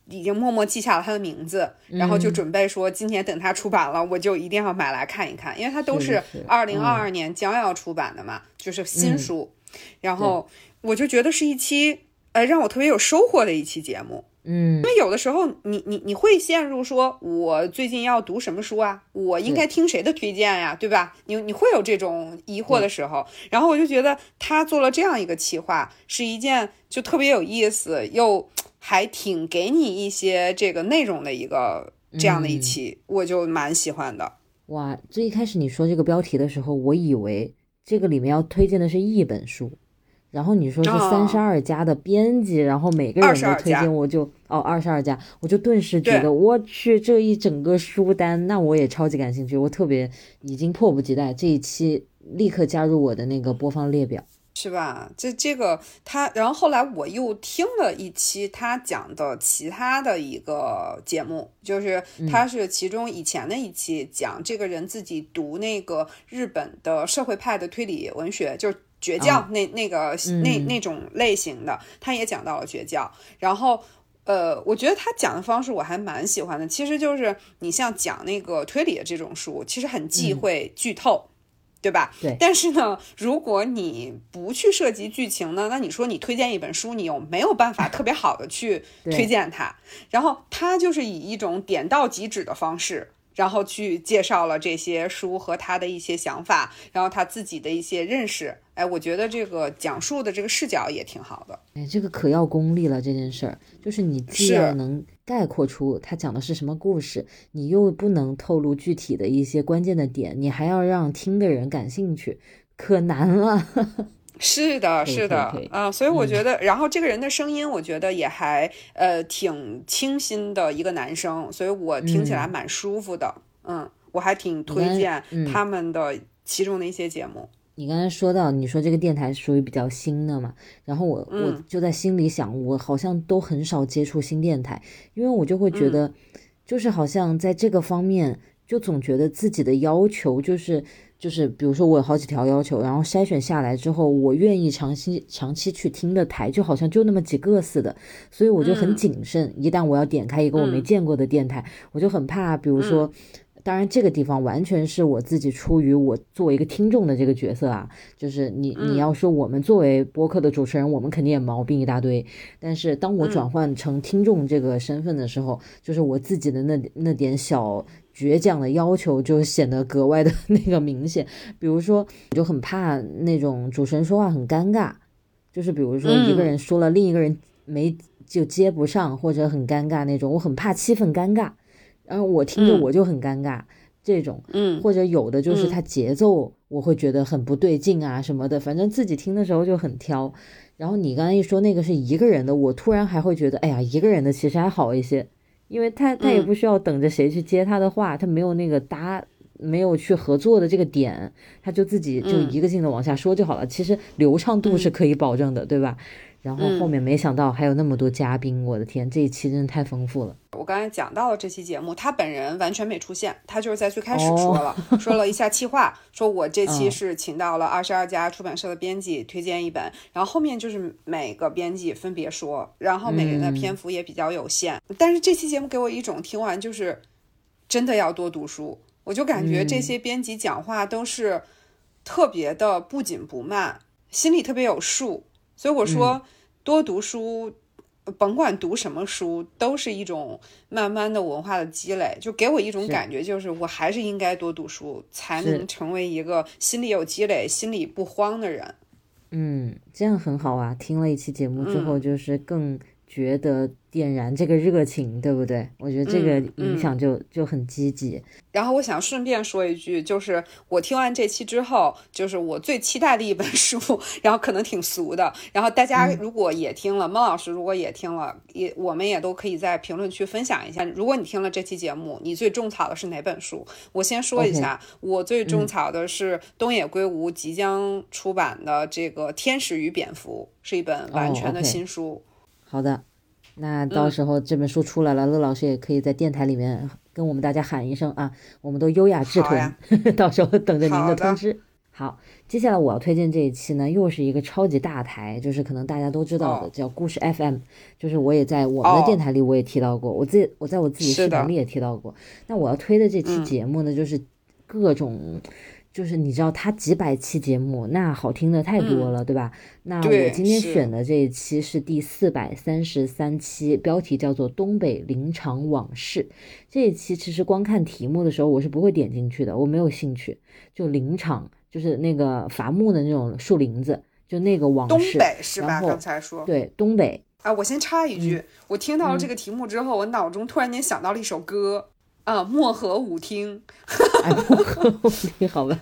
已经默默记下了他的名字，然后就准备说今年等他出版了，我就一定要买来看一看，因为它都是二零二二年将要出版的嘛，就是新书。然后我就觉得是一期，呃，让我特别有收获的一期节目。嗯，因为有的时候你你你会陷入说，我最近要读什么书啊？我应该听谁的推荐呀？对吧？你你会有这种疑惑的时候。然后我就觉得他做了这样一个企划，是一件就特别有意思，又 还挺给你一些这个内容的一个这样的一期，我就蛮喜欢的。哇，最一开始你说这个标题的时候，我以为。这个里面要推荐的是一本书，然后你说是三十二家的编辑，然后每个人都推荐，我就哦二十二家，我就顿时觉得我去这一整个书单，那我也超级感兴趣，我特别已经迫不及待这一期立刻加入我的那个播放列表。是吧？这这个他，然后后来我又听了一期他讲的其他的一个节目，就是他是其中以前的一期讲这个人自己读那个日本的社会派的推理文学，就是绝教那那个那那种类型的，他也讲到了绝教。然后呃，我觉得他讲的方式我还蛮喜欢的，其实就是你像讲那个推理的这种书，其实很忌讳剧透。对吧？对。但是呢，如果你不去涉及剧情呢，那你说你推荐一本书，你又没有办法 特别好的去推荐它。然后他就是以一种点到即止的方式。然后去介绍了这些书和他的一些想法，然后他自己的一些认识。哎，我觉得这个讲述的这个视角也挺好的。哎，这个可要功力了。这件事儿就是你既要能概括出他讲的是什么故事，你又不能透露具体的一些关键的点，你还要让听的人感兴趣，可难了。是的，是的，啊，所以我觉得，然后这个人的声音，我觉得也还呃挺清新的一个男生，所以我听起来蛮舒服的，嗯，我还挺推荐他们的其中的一些节目。你刚才说到，你说这个电台属于比较新的嘛，然后我我就在心里想，我好像都很少接触新电台，因为我就会觉得，就是好像在这个方面，就总觉得自己的要求就是。就是，比如说我有好几条要求，然后筛选下来之后，我愿意长期长期去听的台，就好像就那么几个似的，所以我就很谨慎。一旦我要点开一个我没见过的电台，我就很怕，比如说当然这个地方完全是我自己出于我作为一个听众的这个角色啊，就是你你要说我们作为播客的主持人，我们肯定也毛病一大堆。但是当我转换成听众这个身份的时候，就是我自己的那那点小倔强的要求就显得格外的 那个明显。比如说，我就很怕那种主持人说话很尴尬，就是比如说一个人说了，另一个人没就接不上，或者很尴尬那种，我很怕气氛尴尬。然后我听着我就很尴尬，这种，嗯，或者有的就是它节奏我会觉得很不对劲啊什么的，反正自己听的时候就很挑。然后你刚才一说那个是一个人的，我突然还会觉得，哎呀，一个人的其实还好一些，因为他他也不需要等着谁去接他的话，他没有那个搭，没有去合作的这个点，他就自己就一个劲的往下说就好了。其实流畅度是可以保证的，对吧？然后后面没想到还有那么多嘉宾，我的天，这一期真的太丰富了。我刚才讲到了这期节目，他本人完全没出现，他就是在最开始说了，说了一下气话，说我这期是请到了二十二家出版社的编辑推荐一本，然后后面就是每个编辑分别说，然后每个人的篇幅也比较有限，但是这期节目给我一种听完就是真的要多读书，我就感觉这些编辑讲话都是特别的不紧不慢，心里特别有数，所以我说。多读书，甭管读什么书，都是一种慢慢的文化的积累。就给我一种感觉，就是我还是应该多读书，才能成为一个心里有积累、心里不慌的人。嗯，这样很好啊！听了一期节目之后，就是更。觉得点燃这个热情，对不对？我觉得这个影响就就很积极。然后我想顺便说一句，就是我听完这期之后，就是我最期待的一本书，然后可能挺俗的。然后大家如果也听了，孟老师如果也听了，也我们也都可以在评论区分享一下。如果你听了这期节目，你最种草的是哪本书？我先说一下，我最种草的是东野圭吾即将出版的这个《天使与蝙蝠》，是一本完全的新书。好的，那到时候这本书出来了，乐老师也可以在电台里面跟我们大家喊一声啊，我们都优雅制屯，到时候等着您的通知。好，接下来我要推荐这一期呢，又是一个超级大台，就是可能大家都知道的，叫故事 FM，就是我也在我们的电台里我也提到过，我自我在我自己视频里也提到过。那我要推的这期节目呢，就是各种。就是你知道他几百期节目，那好听的太多了，对吧？那我今天选的这一期是第四百三十三期，标题叫做《东北林场往事》。这一期其实光看题目的时候，我是不会点进去的，我没有兴趣。就林场，就是那个伐木的那种树林子，就那个往事。东北是吧？刚才说对东北啊，我先插一句，我听到了这个题目之后，我脑中突然间想到了一首歌。啊，漠河舞厅，漠河舞厅，好吧。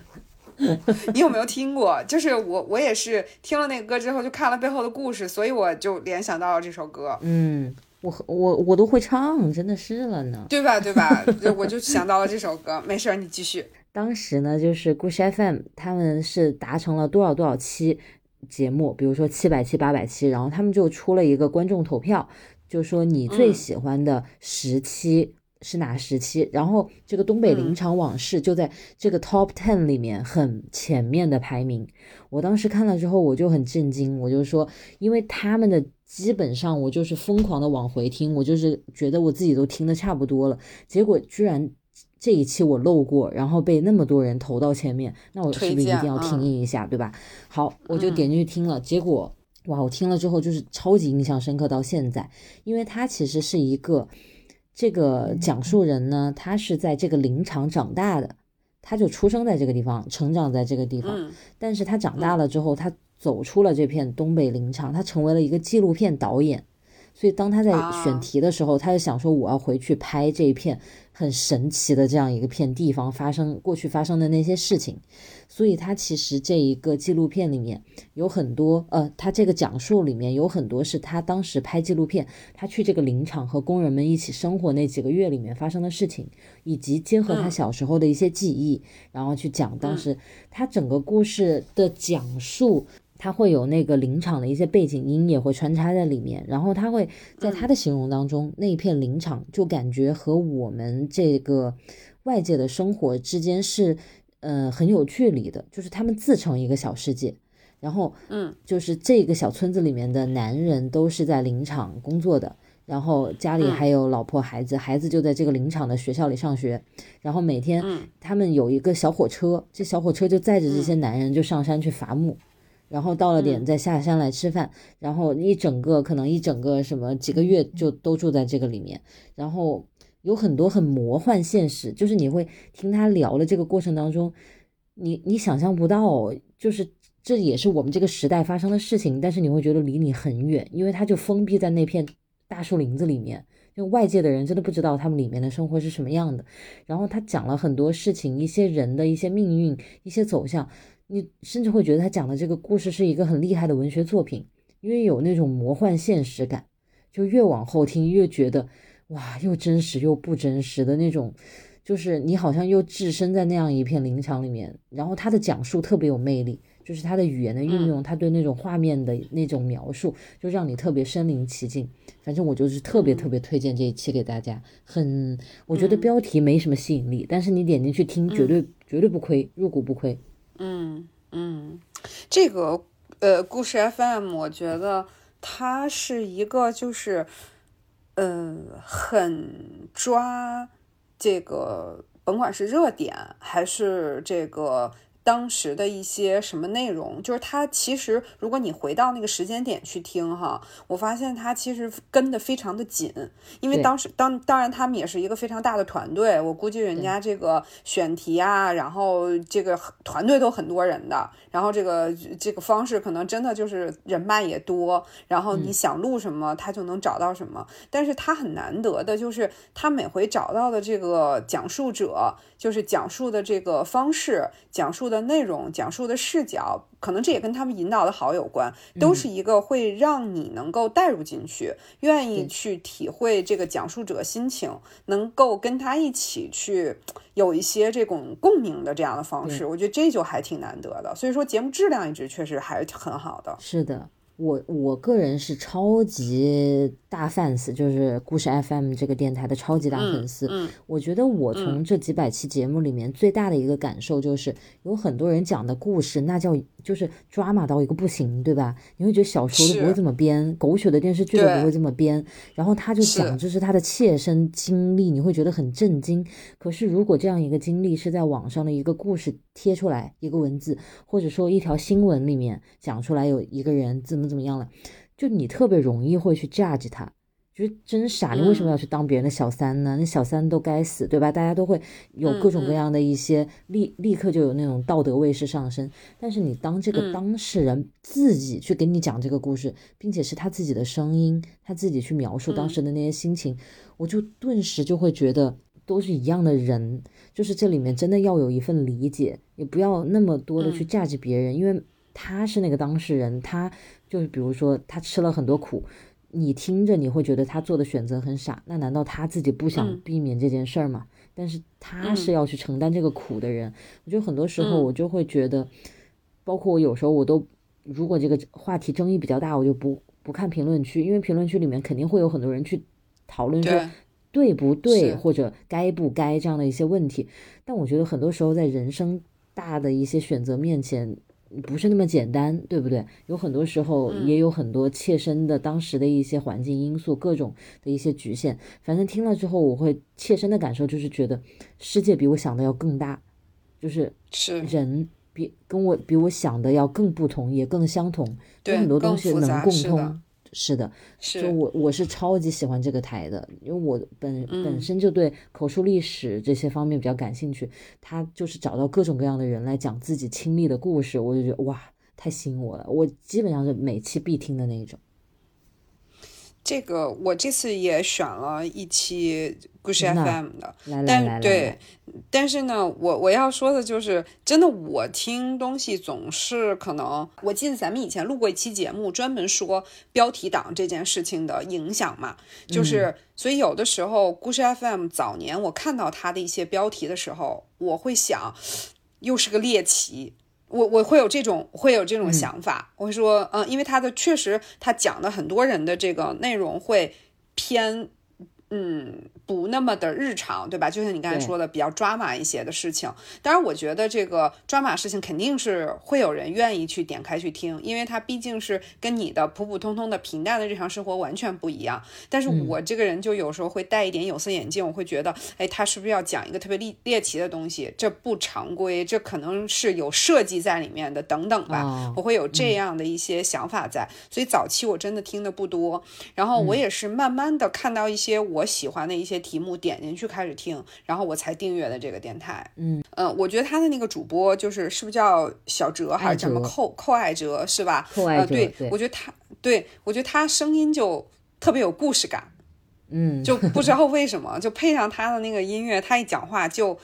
你有没有听过？就是我，我也是听了那个歌之后，就看了背后的故事，所以我就联想到了这首歌。嗯，我我我都会唱，真的是了呢，对吧？对吧？我就想到了这首歌。没事，你继续。当时呢，就是故事 FM 他们是达成了多少多少期节目，比如说七百期、八百期，然后他们就出了一个观众投票，就说你最喜欢的十期。是哪时期？然后这个东北林场往事就在这个 top ten 里面很前面的排名。我当时看了之后，我就很震惊，我就说，因为他们的基本上我就是疯狂的往回听，我就是觉得我自己都听的差不多了，结果居然这一期我漏过，然后被那么多人投到前面，那我是不是一定要听一下，对吧？好，我就点进去听了，结果哇，我听了之后就是超级印象深刻到现在，因为它其实是一个。这个讲述人呢，他是在这个林场长大的，他就出生在这个地方，成长在这个地方。但是他长大了之后，他走出了这片东北林场，他成为了一个纪录片导演。所以当他在选题的时候，他就想说，我要回去拍这一片。很神奇的这样一个片地方发生过去发生的那些事情，所以他其实这一个纪录片里面有很多，呃，他这个讲述里面有很多是他当时拍纪录片，他去这个林场和工人们一起生活那几个月里面发生的事情，以及结合他小时候的一些记忆，然后去讲当时他整个故事的讲述。他会有那个林场的一些背景音也会穿插在里面，然后他会在他的形容当中，那一片林场就感觉和我们这个外界的生活之间是，呃，很有距离的，就是他们自成一个小世界。然后，嗯，就是这个小村子里面的男人都是在林场工作的，然后家里还有老婆孩子，孩子就在这个林场的学校里上学，然后每天他们有一个小火车，这小火车就载着这些男人就上山去伐木，然后到了点再下山来吃饭，然后一整个可能一整个什么几个月就都住在这个里面，然后有很多很魔幻现实，就是你会听他聊的这个过程当中，你你想象不到，就是这也是我们这个时代发生的事情，但是你会觉得离你很远，因为他就封闭在那片。大树林子里面，就外界的人真的不知道他们里面的生活是什么样的。然后他讲了很多事情，一些人的一些命运，一些走向，你甚至会觉得他讲的这个故事是一个很厉害的文学作品，因为有那种魔幻现实感。就越往后听，越觉得哇，又真实又不真实的那种，就是你好像又置身在那样一片林场里面。然后他的讲述特别有魅力。就是他的语言的运用，他对那种画面的那种描述，就让你特别身临其境。反正我就是特别特别推荐这一期给大家。很，我觉得标题没什么吸引力，但是你点进去听，绝对绝对不亏，入股不亏。嗯嗯，这个呃故事 FM，我觉得它是一个就是呃很抓这个，甭管是热点还是这个。当时的一些什么内容，就是他其实，如果你回到那个时间点去听哈，我发现他其实跟的非常的紧，因为当时当当然他们也是一个非常大的团队，我估计人家这个选题啊，然后这个团队都很多人的，然后这个这个方式可能真的就是人脉也多，然后你想录什么他就能找到什么，但是他很难得的就是他每回找到的这个讲述者，就是讲述的这个方式，讲述。的内容讲述的视角，可能这也跟他们引导的好有关，都是一个会让你能够带入进去，愿意去体会这个讲述者心情，能够跟他一起去有一些这种共鸣的这样的方式，我觉得这就还挺难得的。所以说节目质量一直确实还是很好的。是的。我我个人是超级大 fans，就是故事 FM 这个电台的超级大粉丝。嗯，我觉得我从这几百期节目里面最大的一个感受就是，有很多人讲的故事，那叫就是抓马到一个不行，对吧？你会觉得小说都不会这么编，狗血的电视剧都不会这么编。然后他就讲，这是他的切身经历，你会觉得很震惊。可是如果这样一个经历是在网上的一个故事贴出来，一个文字，或者说一条新闻里面讲出来，有一个人怎么。怎么样了？就你特别容易会去 judge 他，就是真傻。你为什么要去当别人的小三呢？那小三都该死，对吧？大家都会有各种各样的一些立立刻就有那种道德卫士上升。但是你当这个当事人自己去给你讲这个故事，并且是他自己的声音，他自己去描述当时的那些心情，我就顿时就会觉得都是一样的人。就是这里面真的要有一份理解，也不要那么多的去 judge 别人，因为他是那个当事人，他。就是比如说，他吃了很多苦，你听着你会觉得他做的选择很傻，那难道他自己不想避免这件事儿吗？但是他是要去承担这个苦的人。我觉得很多时候我就会觉得，包括我有时候我都，如果这个话题争议比较大，我就不不看评论区，因为评论区里面肯定会有很多人去讨论说对不对或者该不该这样的一些问题。但我觉得很多时候在人生大的一些选择面前。不是那么简单，对不对？有很多时候也有很多切身的当时的一些环境因素，各种的一些局限。反正听了之后，我会切身的感受就是觉得世界比我想的要更大，就是是人比跟我比我想的要更不同，也更相同，有很多东西能共通。是的，就我我是超级喜欢这个台的，因为我本本身就对口述历史这些方面比较感兴趣。他就是找到各种各样的人来讲自己亲历的故事，我就觉得哇，太吸引我了。我基本上是每期必听的那一种。这个我这次也选了一期故事 FM 的，但对，但是呢，我我要说的就是，真的我听东西总是可能，我记得咱们以前录过一期节目，专门说标题党这件事情的影响嘛，就是所以有的时候故事 FM 早年我看到它的一些标题的时候，我会想，又是个猎奇。我我会有这种会有这种想法，我会说，嗯，因为他的确实他讲的很多人的这个内容会偏，嗯，不那么的日常，对吧？就像你刚才说的，比较抓马一些的事情。当然，我觉得这个抓马事情肯定是会有人愿意去点开去听，因为它毕竟是跟你的普普通通的平淡的日常生活完全不一样。但是我这个人就有时候会戴一点有色眼镜，我会觉得，哎，他是不是要讲一个特别猎猎奇的东西？这不常规，这可能是有设计在里面的，等等吧。我会有这样的一些想法在。所以早期我真的听的不多，然后我也是慢慢的看到一些我。我喜欢的一些题目，点进去开始听，然后我才订阅的这个电台。嗯嗯，我觉得他的那个主播就是是不是叫小哲还是什么寇寇爱哲是吧？寇爱哲，对，我觉得他对我觉得他声音就特别有故事感。嗯，就不知道 为什么，就配上他的那个音乐，他一讲话就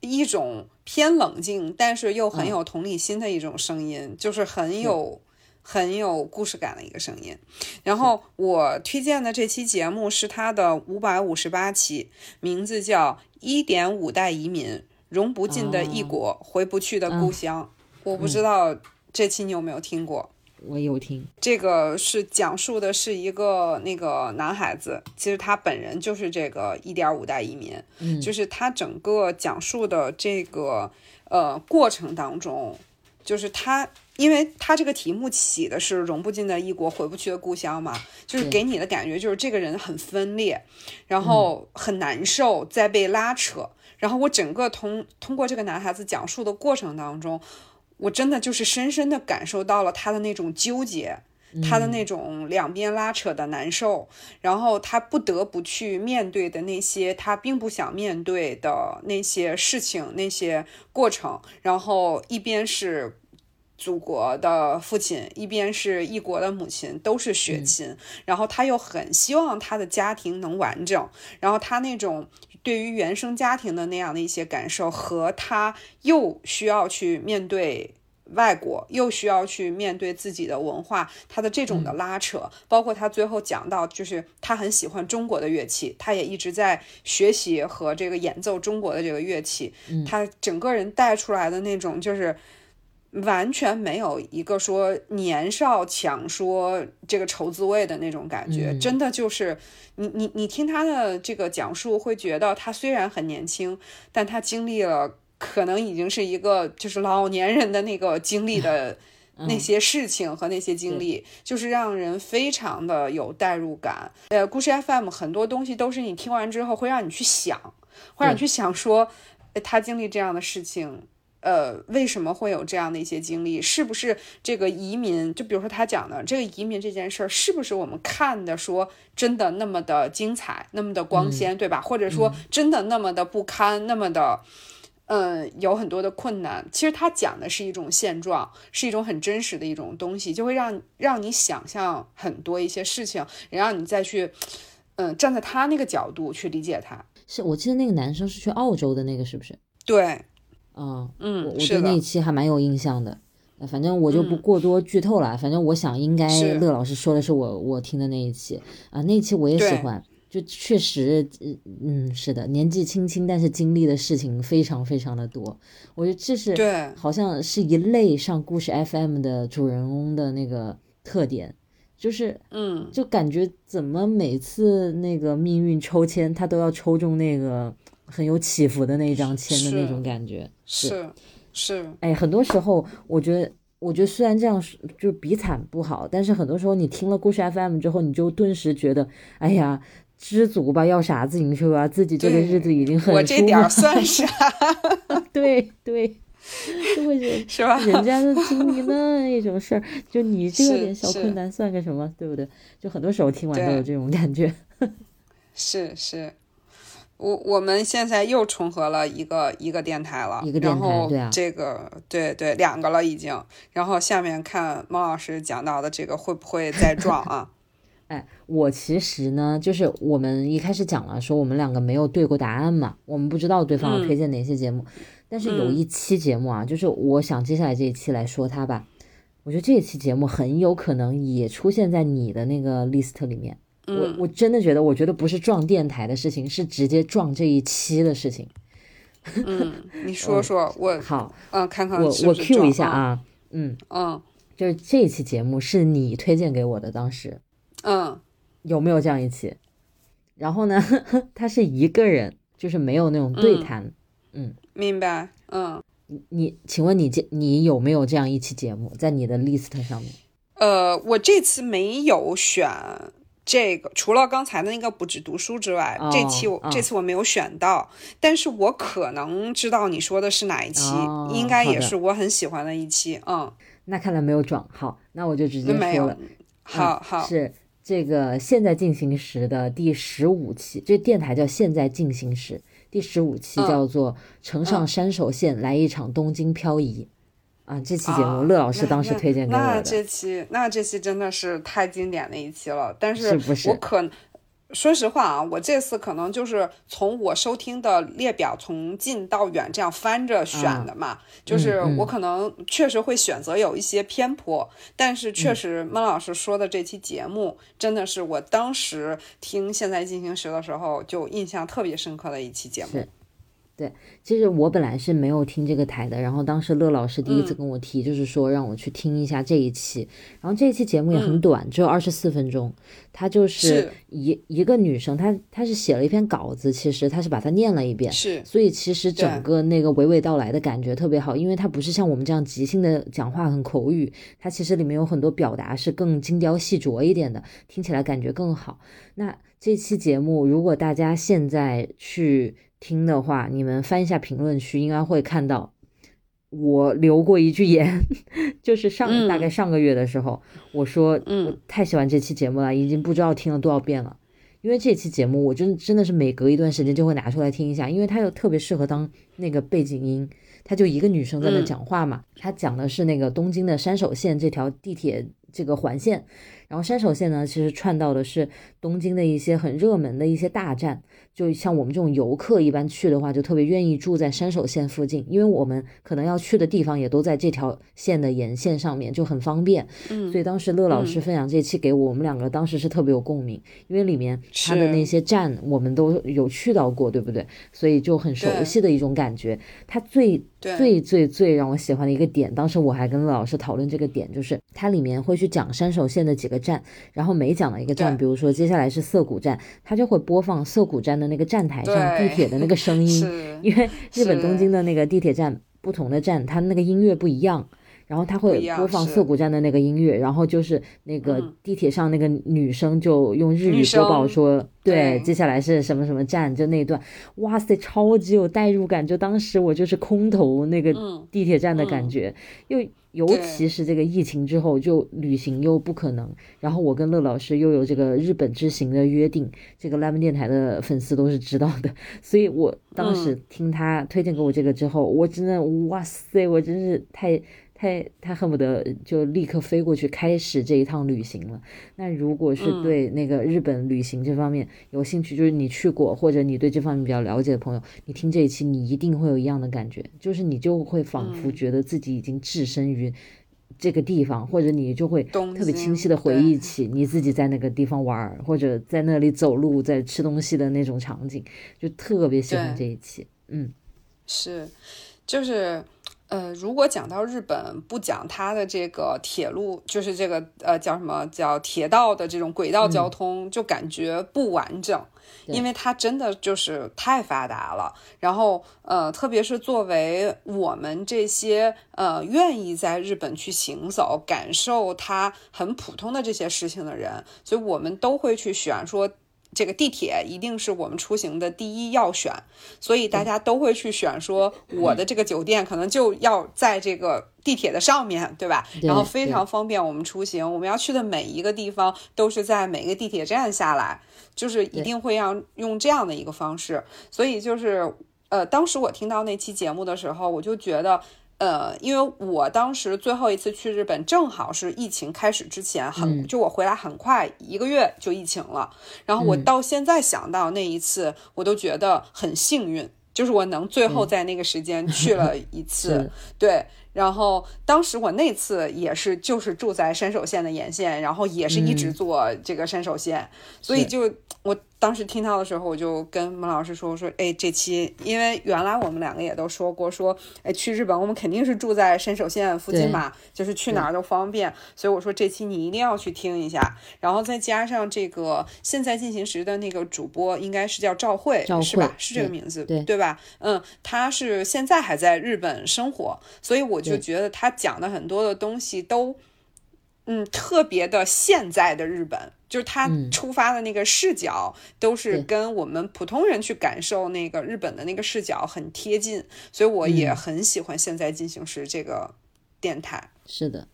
一种偏冷静，但是又很有同理心的一种声音，就是很有。很有故事感的一个声音，然后我推荐的这期节目是他的五百五十八期，名字叫《一点五代移民，融不进的异国，回不去的故乡》。我不知道这期你有没有听过？我有听。这个是讲述的是一个那个男孩子，其实他本人就是这个一点五代移民，嗯，就是他整个讲述的这个呃过程当中，就是他。因为他这个题目起的是“融不进的异国，回不去的故乡”嘛，就是给你的感觉就是这个人很分裂，然后很难受，在被拉扯。然后我整个通通过这个男孩子讲述的过程当中，我真的就是深深的感受到了他的那种纠结，他的那种两边拉扯的难受，然后他不得不去面对的那些他并不想面对的那些事情、那些过程，然后一边是。祖国的父亲，一边是异国的母亲，都是血亲。然后他又很希望他的家庭能完整。然后他那种对于原生家庭的那样的一些感受，和他又需要去面对外国，又需要去面对自己的文化，他的这种的拉扯，包括他最后讲到，就是他很喜欢中国的乐器，他也一直在学习和这个演奏中国的这个乐器。他整个人带出来的那种就是。完全没有一个说年少强说这个愁滋味的那种感觉，真的就是你你你听他的这个讲述，会觉得他虽然很年轻，但他经历了可能已经是一个就是老年人的那个经历的 那些事情和那些经历，就是让人非常的有代入感。呃，故事 FM 很多东西都是你听完之后会让你去想，会让你去想说，他经历这样的事情。呃，为什么会有这样的一些经历？是不是这个移民？就比如说他讲的这个移民这件事儿，是不是我们看的说真的那么的精彩，那么的光鲜，对吧？或者说真的那么的不堪，那么的，嗯，有很多的困难。其实他讲的是一种现状，是一种很真实的一种东西，就会让让你想象很多一些事情，然后你再去，嗯，站在他那个角度去理解他。是我记得那个男生是去澳洲的那个，是不是？对。嗯嗯，我对那一期还蛮有印象的，反正我就不过多剧透了。反正我想应该乐老师说的是我我听的那一期啊，那一期我也喜欢，就确实，嗯，是的，年纪轻轻但是经历的事情非常非常的多。我觉得这是对，好像是一类上故事 FM 的主人公的那个特点，就是嗯，就感觉怎么每次那个命运抽签，他都要抽中那个。很有起伏的那一张签的那种感觉，是是，哎，很多时候我觉得，我觉得虽然这样就比惨不好，但是很多时候你听了故事 FM 之后，你就顿时觉得，哎呀，知足吧，要啥自行车啊，自己这个日子已经很我这点算 啥？对对，就会觉得 是吧？人家都经历那一种事儿，就你这点小困难算个什么，对不对？就很多时候听完都有这种感觉，是是。我我们现在又重合了一个一个电台了，一个电台然后这个对对两个了已经，然后下面看孟老师讲到的这个会不会再 撞啊？哎，我其实呢，就是我们一开始讲了说我们两个没有对过答案嘛，我们不知道对方要推荐哪些节目，但是有一期节目啊，就是我想接下来这一期来说它吧，我觉得这一期节目很有可能也出现在你的那个 list 里面。我我真的觉得，我觉得不是撞电台的事情，是直接撞这一期的事情。嗯，你说说，我好，嗯，看看我我 Q 一下啊，嗯嗯，就是这一期节目是你推荐给我的，当时，嗯，有没有这样一期？然后呢，他是一个人，就是没有那种对谈。嗯，明白。嗯，你请问你这你有没有这样一期节目在你的 list 上面？呃，我这次没有选这个，除了刚才的那个不止读书之外，这期我这次我没有选到，但是我可能知道你说的是哪一期，应该也是我很喜欢的一期。嗯，那看来没有转。好，那我就直接说了。好好是。这个现在进行时的第十五期，这电台叫现在进行时，第十五期叫做乘上山手线来一场东京漂移，啊，这期节目乐老师当时推荐给我的。那这期那这期真的是太经典的一期了，但是我可。说实话啊，我这次可能就是从我收听的列表从近到远这样翻着选的嘛，就是我可能确实会选择有一些偏颇，但是确实孟老师说的这期节目真的是我当时听《现在进行时》的时候就印象特别深刻的一期节目。对，其实我本来是没有听这个台的，然后当时乐老师第一次跟我提，就是说让我去听一下这一期，然后这一期节目也很短，只有二十四分钟，她就是一一个女生，她她是写了一篇稿子，其实她是把它念了一遍，是，所以其实整个那个娓娓道来的感觉特别好，因为她不是像我们这样即兴的讲话很口语，它其实里面有很多表达是更精雕细琢一点的，听起来感觉更好。那这期节目如果大家现在去。听的话，你们翻一下评论区，应该会看到我留过一句言，就是上大概上个月的时候，我说，嗯，太喜欢这期节目了，已经不知道听了多少遍了。因为这期节目，我真真的是每隔一段时间就会拿出来听一下，因为它又特别适合当那个背景音。它就一个女生在那讲话嘛，她讲的是那个东京的山手线这条地铁这个环线。然后山手线呢，其实串到的是东京的一些很热门的一些大站，就像我们这种游客一般去的话，就特别愿意住在山手线附近，因为我们可能要去的地方也都在这条线的沿线上面，就很方便。嗯，所以当时乐老师分享这期给我，我们两个当时是特别有共鸣，因为里面他的那些站我们都有去到过，对不对？所以就很熟悉的一种感觉。他最最最最让我喜欢的一个点，当时我还跟乐老师讨论这个点，就是它里面会去讲山手线的几个。站，然后每讲了一个站，比如说接下来是涩谷站，它就会播放涩谷站的那个站台上地铁的那个声 音，因为日本东京的那个地铁站不同的站，它那个音乐不一样。然后他会播放涩谷站的那个音乐，然后就是那个地铁上那个女生就用日语播报说，对，接下来是什么什么站，就那段，哇塞，超级有代入感，就当时我就是空投那个地铁站的感。觉，又尤其是这个疫情之后，就旅行又不可能，然后我跟乐老师又有这个日本之行的约定，这个 Lemon 电台的粉丝都是知道的，所以我当时听他推荐给我这个之后，我真的哇塞，我真是太。他他恨不得就立刻飞过去开始这一趟旅行了。那如果是对那个日本旅行这方面有兴趣，就是你去过或者你对这方面比较了解的朋友，你听这一期你一定会有一样的感觉，就是你就会仿佛觉得自己已经置身于这个地方，或者你就会特别清晰的回忆起你自己在那个地方玩或者在那里走路在吃东西的那种场景，就特别喜欢这一期。嗯，是，就是。呃，如果讲到日本，不讲它的这个铁路，就是这个呃叫什么叫铁道的这种轨道交通，就感觉不完整，因为它真的就是太发达了。然后呃，特别是作为我们这些呃愿意在日本去行走、感受它很普通的这些事情的人，所以我们都会去选说。这个地铁一定是我们出行的第一要选，所以大家都会去选说，我的这个酒店可能就要在这个地铁的上面对吧？然后非常方便我们出行。我们要去的每一个地方都是在每个地铁站下来，就是一定会要用这样的一个方式。所以就是，呃，当时我听到那期节目的时候，我就觉得。呃，因为我当时最后一次去日本正好是疫情开始之前，很就我回来很快一个月就疫情了，然后我到现在想到那一次，我都觉得很幸运，就是我能最后在那个时间去了一 次，对。然后当时我那次也是，就是住在山手线的沿线，然后也是一直坐这个山手线，所以就我。当时听到的时候，我就跟孟老师说：“我说，哎，这期因为原来我们两个也都说过，说，哎，去日本我们肯定是住在山手线附近嘛，就是去哪儿都方便。所以我说这期你一定要去听一下。然后再加上这个现在进行时的那个主播，应该是叫赵慧，是吧？是这个名字，对对吧？嗯，他是现在还在日本生活，所以我就觉得他讲的很多的东西都，嗯，特别的现在的日本。”就是他出发的那个视角，都是跟我们普通人去感受那个日本的那个视角很贴近，所以我也很喜欢现在进行时这个电台。是的，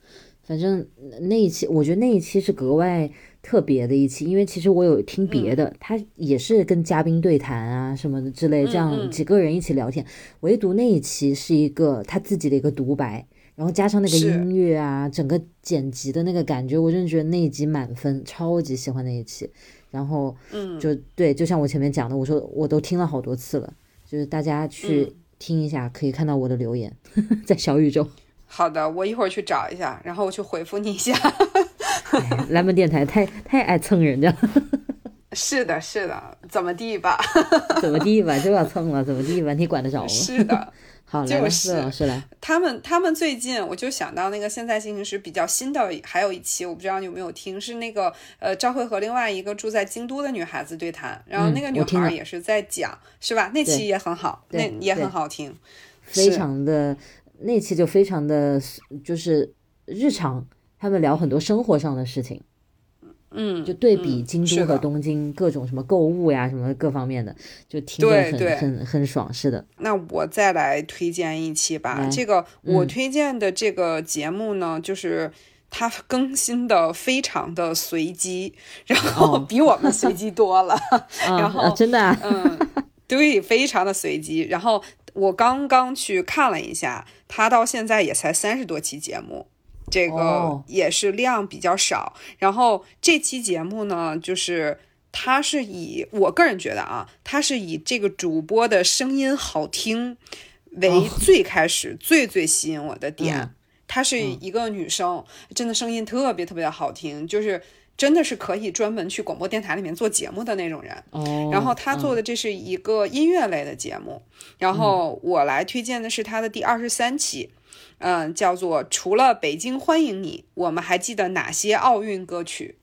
反正那一期我觉得那一期是格外特别的一期，因为其实我有听别的，他也是跟嘉宾对谈啊什么的之类，这样几个人一起聊天，唯独那一期是一个他自己的一个独白。然后加上那个音乐啊，整个剪辑的那个感觉，我真的觉得那一集满分，超级喜欢那一期。然后，嗯，就对，就像我前面讲的，我说我都听了好多次了，就是大家去听一下，可以看到我的留言 在小宇宙。好的，我一会儿去找一下，然后我去回复你一下。蓝门电台太太爱蹭人家。是的，是的，怎么地吧？怎么地吧，就要蹭了，怎么地吧？你管得着吗？是的。好，就是老师来。他们他们最近，我就想到那个现在进行时比较新的，还有一期，我不知道你有没有听，是那个呃赵慧和另外一个住在京都的女孩子对谈，然后那个女孩也是在讲，是吧？那期也很好，那也很好听，非常的那期就非常的就是日常，他们聊很多生活上的事情。嗯，就对比京都和东京各种什么购物呀，什么各方面的，就听着很很很爽。是的，那我再来推荐一期吧。这个我推荐的这个节目呢，就是它更新的非常的随机，然后比我们随机多了。然后真的，嗯，对，非常的随机。然后我刚刚去看了一下，它到现在也才三十多期节目。这个也是量比较少，然后这期节目呢，就是它是以我个人觉得啊，它是以这个主播的声音好听为最开始最最吸引我的点。她是一个女生，真的声音特别特别的好听，就是真的是可以专门去广播电台里面做节目的那种人。哦，然后她做的这是一个音乐类的节目，然后我来推荐的是她的第二十三期。嗯，叫做除了北京欢迎你，我们还记得哪些奥运歌曲？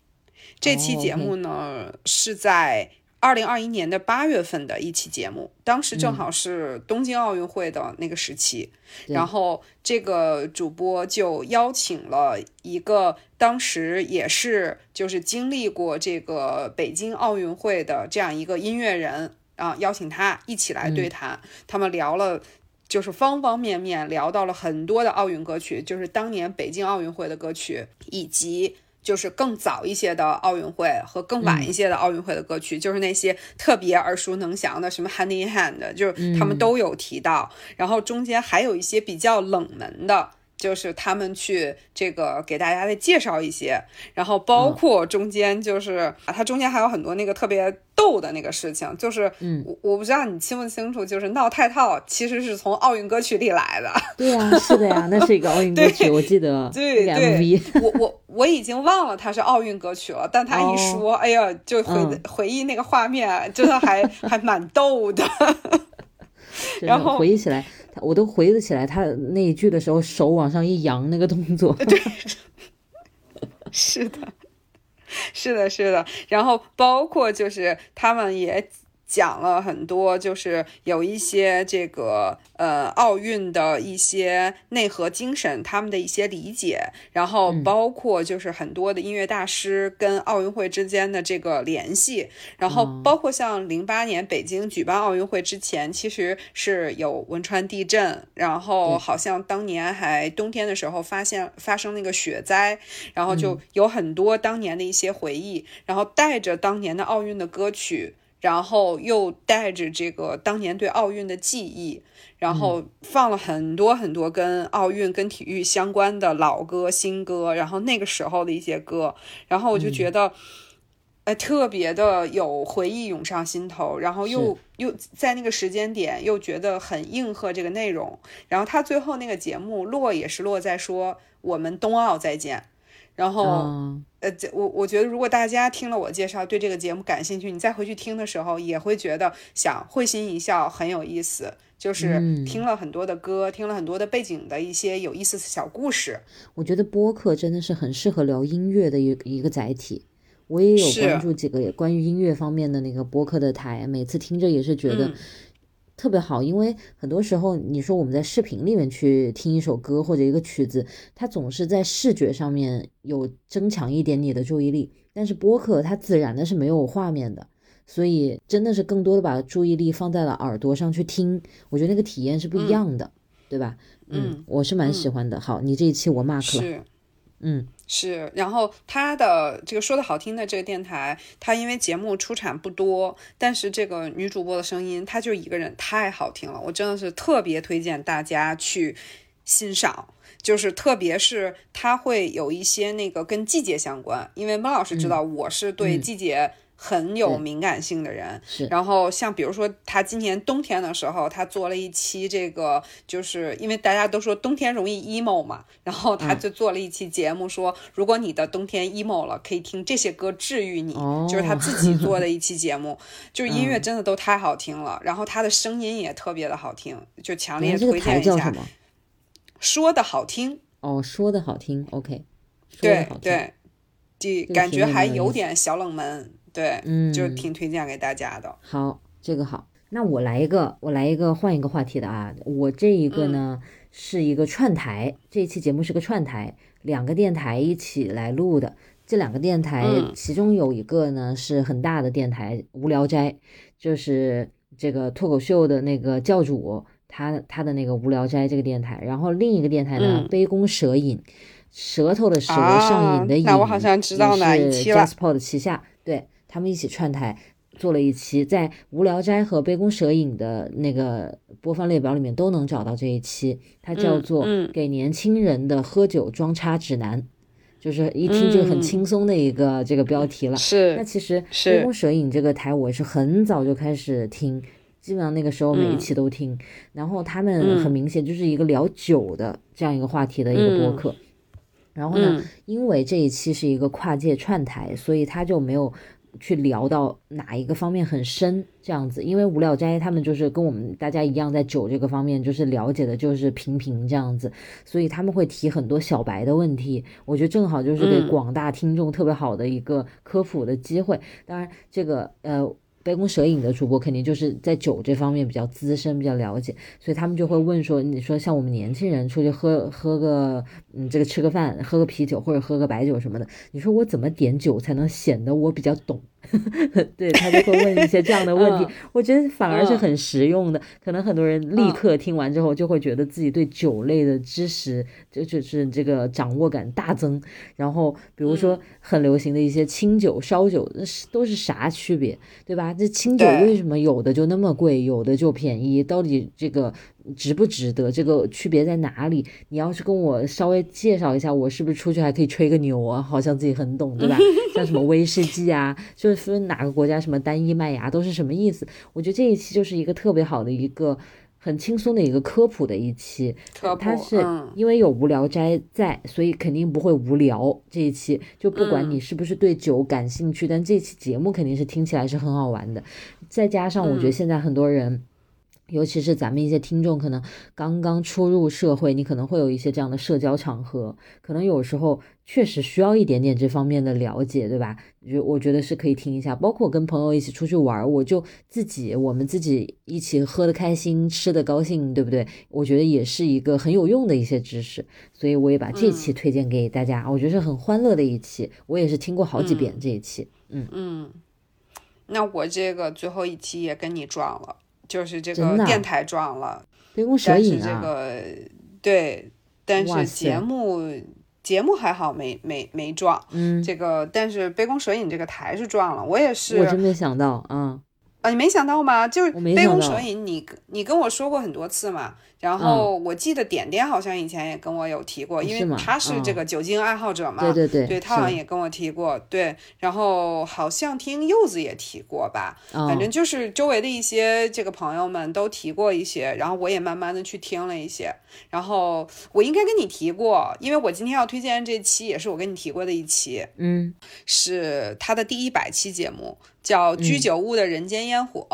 这期节目呢是在二零二一年的八月份的一期节目，当时正好是东京奥运会的那个时期。然后这个主播就邀请了一个当时也是就是经历过这个北京奥运会的这样一个音乐人啊，邀请他一起来对谈，他们聊了。就是方方面面聊到了很多的奥运歌曲，就是当年北京奥运会的歌曲，以及就是更早一些的奥运会和更晚一些的奥运会的歌曲，就是那些特别耳熟能详的，什么 Hand in Hand，就是他们都有提到。然后中间还有一些比较冷门的。就是他们去这个给大家再介绍一些，然后包括中间就是啊，它中间还有很多那个特别逗的那个事情，就是嗯，我我不知道你清不清楚，就是闹太套其实是从奥运歌曲里来的。对呀，是的呀，那是一个奥运歌曲，我记得。对对，我我我已经忘了它是奥运歌曲了，但他一说，哎呀，就回回忆那个画面，真的还还蛮逗的。然后回忆起来。我都回忆起来，他那一句的时候，手往上一扬那个动作。对，是的，是的，是的。然后包括就是他们也。讲了很多，就是有一些这个呃奥运的一些内核精神，他们的一些理解，然后包括就是很多的音乐大师跟奥运会之间的这个联系，然后包括像零八年北京举办奥运会之前，其实是有汶川地震，然后。好像当年还冬天的时候发现发生那个雪灾，然后就有很多当年的一些回忆，然后带着当年的奥运的歌曲。然后又带着这个当年对奥运的记忆，然后放了很多很多跟奥运、跟体育相关的老歌、新歌，然后那个时候的一些歌，然后我就觉得哎，特别的有回忆涌上心头，然后又又在那个时间点又觉得很应和这个内容，然后他最后那个节目落也是落在说我们冬奥再见，然后呃，我我觉得如果大家听了我介绍对这个节目感兴趣，你再回去听的时候也会觉得想会心一笑，很有意思，就是听了很多的歌，听了很多的背景的一些有意思的小故事。我觉得播客真的是很适合聊音乐的一一个载体。我也有关注几个关于音乐方面的那个播客的台，每次听着也是觉得特别好，因为很多时候你说我们在视频里面去听一首歌或者一个曲子，它总是在视觉上面有增强一点你的注意力，但是播客它自然的是没有画面的，所以真的是更多的把注意力放在了耳朵上去听，我觉得那个体验是不一样的，对吧？嗯，我是蛮喜欢的。好，你这一期我 mark 了，嗯。是，然后他的这个说的好听的这个电台，他因为节目出产不多，但是这个女主播的声音，她就一个人太好听了，我真的是特别推荐大家去欣赏，就是特别是他会有一些那个跟季节相关，因为孟老师知道我是对季节。很有敏感性的人，是。然后像比如说，他今年冬天的时候，他做了一期这个，就是因为大家都说冬天容易 emo 嘛，然后他就做了一期节目，说如果你的冬天 emo 了，可以听这些歌治愈你，就是他自己做的一期节目，就是音乐真的都太好听了，然后他的声音也特别的好听，就强烈推荐一下。说的好听哦，说的好听，OK。对对，就感觉还有点小冷门。对，嗯，就挺推荐给大家的。好，这个好，那我来一个，我来一个换一个话题的啊。我这一个呢是一个串台，这一期节目是个串台，两个电台一起来录的。这两个电台，其中有一个呢是很大的电台，无聊斋，就是这个脱口秀的那个教主，他他的那个无聊斋这个电台。然后另一个电台呢，杯弓蛇影，舌头的舌，上瘾的瘾，那我好像知道哪一期了。Jasper 的旗下，对。他们一起串台做了一期，在《无聊斋》和《杯弓蛇影》的那个播放列表里面都能找到这一期，它叫做《给年轻人的喝酒装叉指南》，就是一听就很轻松的一个这个标题了。是。那其实《杯弓蛇影》这个台我是很早就开始听，基本上那个时候每一期都听。然后他们很明显就是一个聊酒的这样一个话题的一个播客。然后呢，因为这一期是一个跨界串台，所以他就没有。去聊到哪一个方面很深这样子，因为无聊斋他们就是跟我们大家一样，在酒这个方面就是了解的就是平平这样子，所以他们会提很多小白的问题，我觉得正好就是给广大听众特别好的一个科普的机会。当然，这个呃。杯弓蛇影的主播肯定就是在酒这方面比较资深、比较了解，所以他们就会问说：“你说像我们年轻人出去喝喝个，嗯，这个吃个饭，喝个啤酒或者喝个白酒什么的，你说我怎么点酒才能显得我比较懂？” 对他就会问一些这样的问题，我觉得反而是很实用的。可能很多人立刻听完之后就会觉得自己对酒类的知识就就是这个掌握感大增。然后比如说很流行的一些清酒、烧酒，都是啥区别，对吧？这清酒为什么有的就那么贵，有的就便宜？到底这个？值不值得？这个区别在哪里？你要是跟我稍微介绍一下，我是不是出去还可以吹个牛啊？好像自己很懂，对吧？像什么威士忌啊，就是分哪个国家什么单一麦芽都是什么意思？我觉得这一期就是一个特别好的一个很轻松的一个科普的一期。它是因为有无聊斋在，所以肯定不会无聊。这一期就不管你是不是对酒感兴趣，但这期节目肯定是听起来是很好玩的。再加上我觉得现在很多人。尤其是咱们一些听众，可能刚刚初入社会，你可能会有一些这样的社交场合，可能有时候确实需要一点点这方面的了解，对吧？就我觉得是可以听一下，包括跟朋友一起出去玩，我就自己我们自己一起喝的开心，吃的高兴，对不对？我觉得也是一个很有用的一些知识，所以我也把这期推荐给大家，我觉得是很欢乐的一期，我也是听过好几遍这一期，嗯嗯，那我这个最后一期也跟你撞了。就是这个电台撞了，但是这个对，但是节目节目还好没没没撞，嗯，这个但是杯弓蛇影这个台是撞了，我也是，我真没想到，嗯，啊，你没想到吗？就是杯弓蛇影，你你跟我说过很多次嘛。然后我记得点点好像以前也跟我有提过，因为他是这嗯个酒精爱好者嘛。对对对，对他好像也跟我提过，对，然后好像听柚子也提过吧，反正嗯就是周围的一些这个朋友们都提过一些，然后我也慢慢的去听了一些，然后我应该跟你提过，因为我今天要推荐这期也是我跟你提过的一期，嗯是他的第一百期节目，叫《居酒屋的人间烟火》。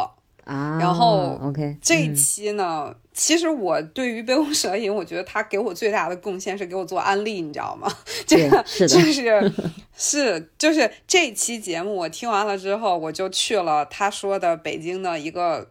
啊，然后 OK 这一嗯期呢，其实我对于杯弓蛇影，我觉得他给我最大的贡献是给我做安利，你知道吗？这个就是 是就是这期节目我听完了之后，我就去了他说的北京的一个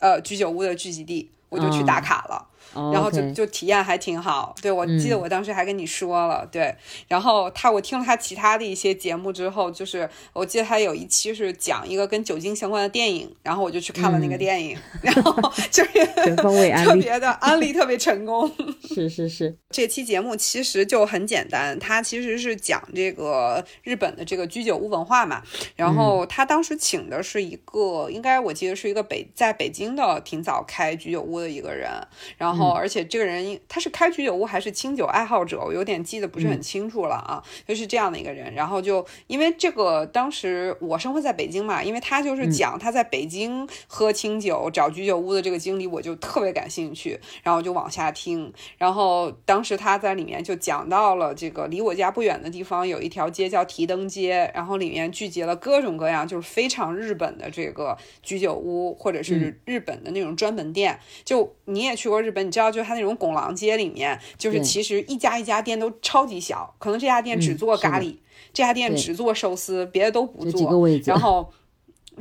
呃居酒屋的聚集地，我就去打卡了。哦然后就就体验还挺好，对我记得嗯我当时还跟你说了，对，然后他我听了他其他的一些节目之后，就是我记得他有一期是讲一个跟酒精相关的电影，然后我就去看了那个嗯电影，然后 就是 全方位安利，特别的安利特别成功。是是是，这期节目其实就很简单，他其实是讲这个日本的这个居酒屋文化嘛。然后他当时请的是一个，应该我记得是一个北在北京的挺早开居酒屋的一个人。然后而且这个人他是开居酒屋还是清酒爱好者，我有点记得不是很清楚了啊。就是这样的一个人。然后就因为这个当时我生活在北京嘛，因为他就是讲他在北京喝清酒找居酒屋的这个经历，我就特别感兴趣，然后就往下听。然后当时他在里面就讲到了这个离我家不远的地方有一条街叫提灯街，然后里面聚集了各种各样就是非常日本的这个居酒屋，或者是日本的那种专门店。就你也去过日本，你知道，就它那种拱廊街里面，就是其实一家一家店都超级小，可能这家店只做咖喱，这家店只做寿司，别的都不做。几个位置然，后，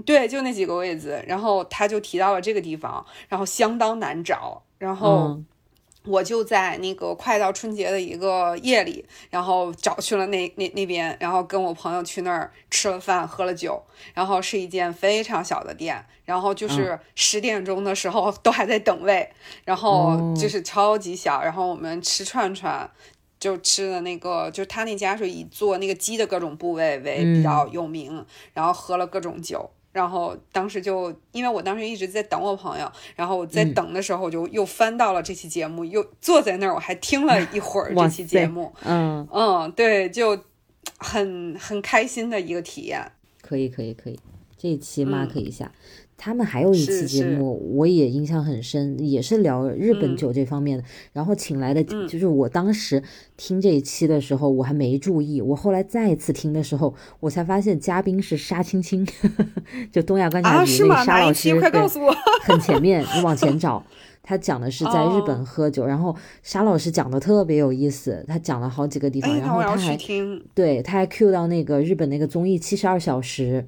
对，就那几个位子，然后他就提到了这个地方，然后相当难找，然后。嗯我就在那个快到春节的一个夜里，然后找去了那那那边，然后跟我朋友去那儿吃了饭，喝了酒，然后是一间非常小的店，然后就是十点钟的时候都还在等位，然后哦就是超级小，然后我们吃串串。就吃的那个，就是他那家是以做那个鸡的各种部位为比较有名，然后喝了各种酒，然后当时就因为我当时一直在等我朋友，然后我在嗯等的时候，我就又翻到了这期节目，又坐在那儿，我还听了一会儿这期节目，嗯，嗯，对，就很很开心的一个体验。可以可以可以，这一期嗯 mark 一下。他们还有一期节目，我也印象很深，也是聊日本嗯酒这方面的。然后请来的，嗯就是我当时听这一期的时候，我还没注意，我后来再一次听的时候，我才发现嘉宾是沙青青，就东亚观察啊，局那个沙老师，快告诉我。很前面，你往前找。他讲的是在日哦本喝酒，然后沙老师讲的特别有意思，他讲了好几个地方，哎，然后他还听。对，他还 cue 到那个日本那个综艺《七十二小时》，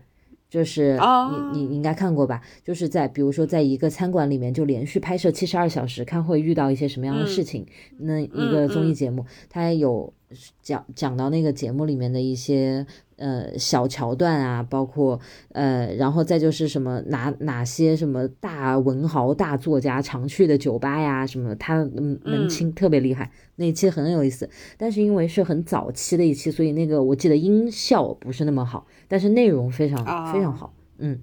就是啊你你你应该看过吧？就是在比如说在一个餐馆里面就连续拍摄七十二小时，看会遇到一些什么样的事嗯情。那一个综艺节目，它有讲讲到那个节目里面的一些呃小桥段啊，包括呃，然后再就是什么哪哪些什么大文豪大作家常去的酒吧呀，什么他嗯门嗯清特别厉害，那一期很有意思。但是因为是很早期的一期，所以那个我记得音效不是那么好，但是内容非常、啊非常好。嗯，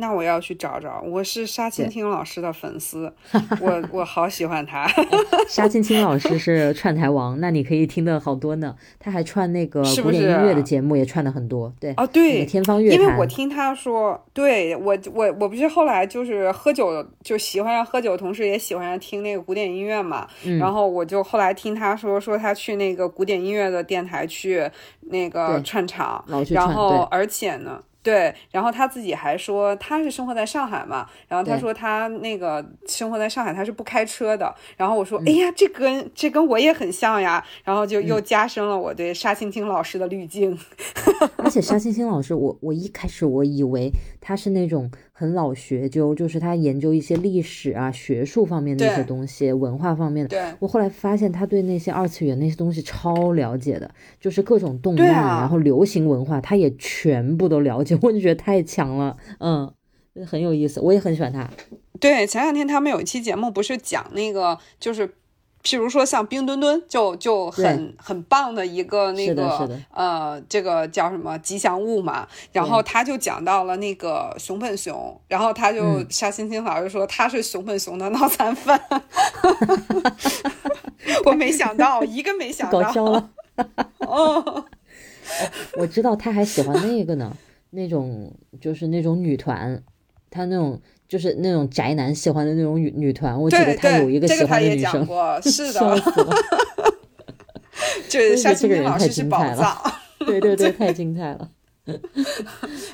那我要去找找，我是沙青对青老师的粉丝，我我好喜欢他。沙青青老师是串台王，那你可以听的好多呢。他还串那个古典音乐的节目，也串的很多。对，哦，对，天方乐因为我听他说，对我我我不是后来就是喝酒，就喜欢上喝酒，同时也喜欢上听那个古典音乐嘛。嗯然后我就后来听他说，说他去那个古典音乐的电台去那个串场，串，然后，而且呢。对，然后他自己还说他是生活在上海嘛，然后他说他那个生活在上海他是不开车的，然后我嗯说，哎呀，这跟这跟我也很像呀，然后就又加深了我对沙青青老师的滤镜。而且沙青青老师，我我一开始我以为他是那种很老学究，就是他研究一些历史啊、学术方面的一些东西、文化方面的。对，我后来发现他对那些二次元那些东西超了解的，就是各种动漫，啊然后流行文化，他也全部都了解，我就觉得太强了，嗯，很有意思，我也很喜欢他。对，前两天他们有一期节目，不是讲那个就是譬如说像冰墩墩，就就很很棒的一个那个呃，这个叫什么吉祥物嘛。然后他就讲到了那个熊本熊，然后他就沙星星老师说他是熊本熊的脑残粉，我没想到，一个没想到，搞笑了。哦，我知道他还喜欢那个呢，那种就是那种女团，他那种。就是那种宅男喜欢的那种女女团，我记得他有一个喜欢的女生，是的，这夏青青老师是宝藏，对对对，太精彩了。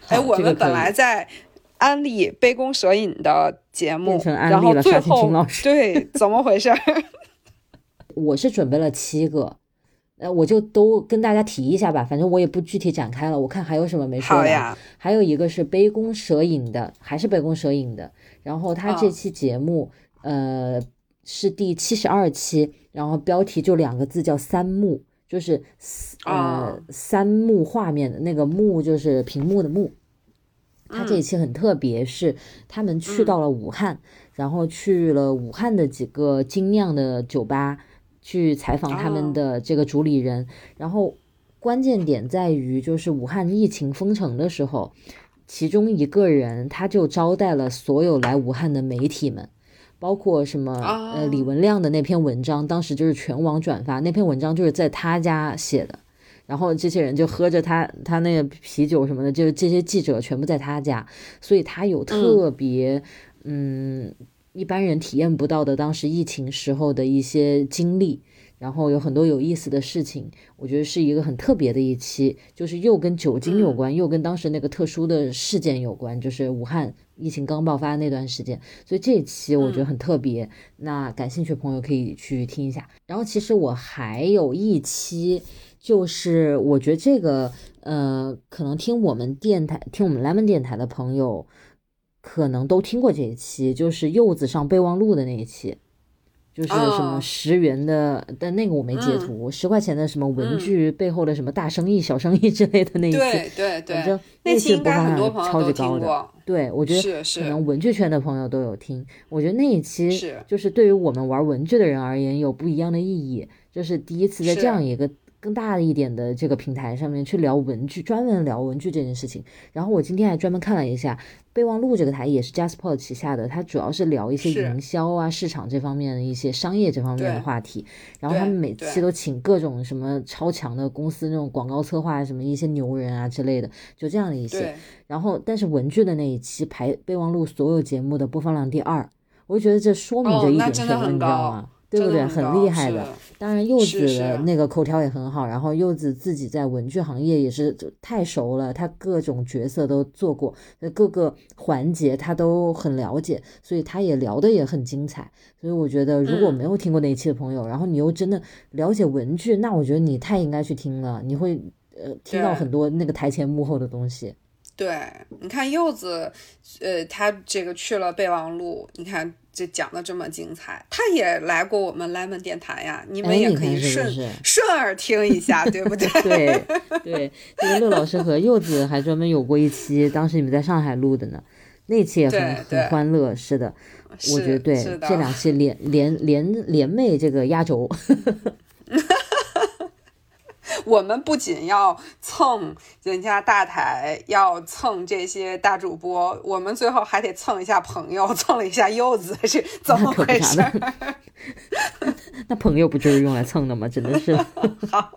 哎，我们本来在安利杯弓蛇影的节目，然后最后对，怎么回事？我是准备了七个。呃，我就都跟大家提一下吧，反正我也不具体展开了。我看还有什么没说的，还有一个是杯弓蛇影的，还是杯弓蛇影的。然后他这期节目，呃，是第七十二期，然后标题就两个字叫三幕，就是呃三幕画面的那个幕就是屏幕的幕。他这一期很特别，是他们去到了武汉，然后去了武汉的几个精酿的酒吧。去采访他们的这个主理人，然后关键点在于，就是武汉疫情封城的时候，其中一个人他就招待了所有来武汉的媒体们，包括什么呃李文亮的那篇文章，当时就是全网转发，那篇文章就是在他家写的，然后这些人就喝着他他那个啤酒什么的，就是这些记者全部在他家，所以他有特别嗯。一般人体验不到的当时疫情时候的一些经历，然后有很多有意思的事情，我觉得是一个很特别的一期，就是又跟酒精有关，又跟当时那个特殊的事件有关，就是武汉疫情刚爆发那段时间，所以这一期我觉得很特别。那感兴趣的朋友可以去听一下。然后其实我还有一期，就是我觉得这个呃，可能听我们电台、听我们 lemon 电台的朋友。可能都听过这一期，就是柚子上备忘录的那一期，就是什么十元的，但那个我没截图，十块钱的什么文具背后的什么大生意、小生意之类的那一期，对对对，那期播放量超级高的。对，我觉得可能文具圈的朋友都有听。我觉得那一期是就是对于我们玩文具的人而言有不一样的意义，就是第一次在这样一个。更大一点的这个平台上面去聊文具，专门聊文具这件事情。然后我今天还专门看了一下备忘录这个台，也是 Jasper 旗下的，它主要是聊一些营销啊、市场这方面的一些商业这方面的话题。然后他们每期都请各种什么超强的公司那种广告策划什么一些牛人啊之类的，就这样的一些。然后，但是文具的那一期排备忘录所有节目的播放量第二，我就觉得这说明着一点什么，你知道吗？对不对？很厉害的。当然，柚子的那个口条也很好。然后，柚子自己在文具行业也是太熟了，他各种角色都做过，各个环节他都很了解，所以他也聊的也很精彩。所以我觉得，如果没有听过那一期的朋友，然后你又真的了解文具，那我觉得你太应该去听了，你会呃听到很多那个台前幕后的东西。对，你看柚子，呃，他这个去了备忘录，你看。这讲的这么精彩，他也来过我们 Lemon 电台呀，你们也可以顺顺耳听一下，对不对？对对，这个乐老师和柚子还专门有过一期，当时你们在上海录的呢，那期也很很欢乐，是的，我觉得对，这两期连连连连袂这个压轴。我们不仅要蹭人家大台，要蹭这些大主播，我们最后还得蹭一下朋友，蹭了一下柚子，是 怎么回事？那朋友不就是用来蹭的吗？真的是。好。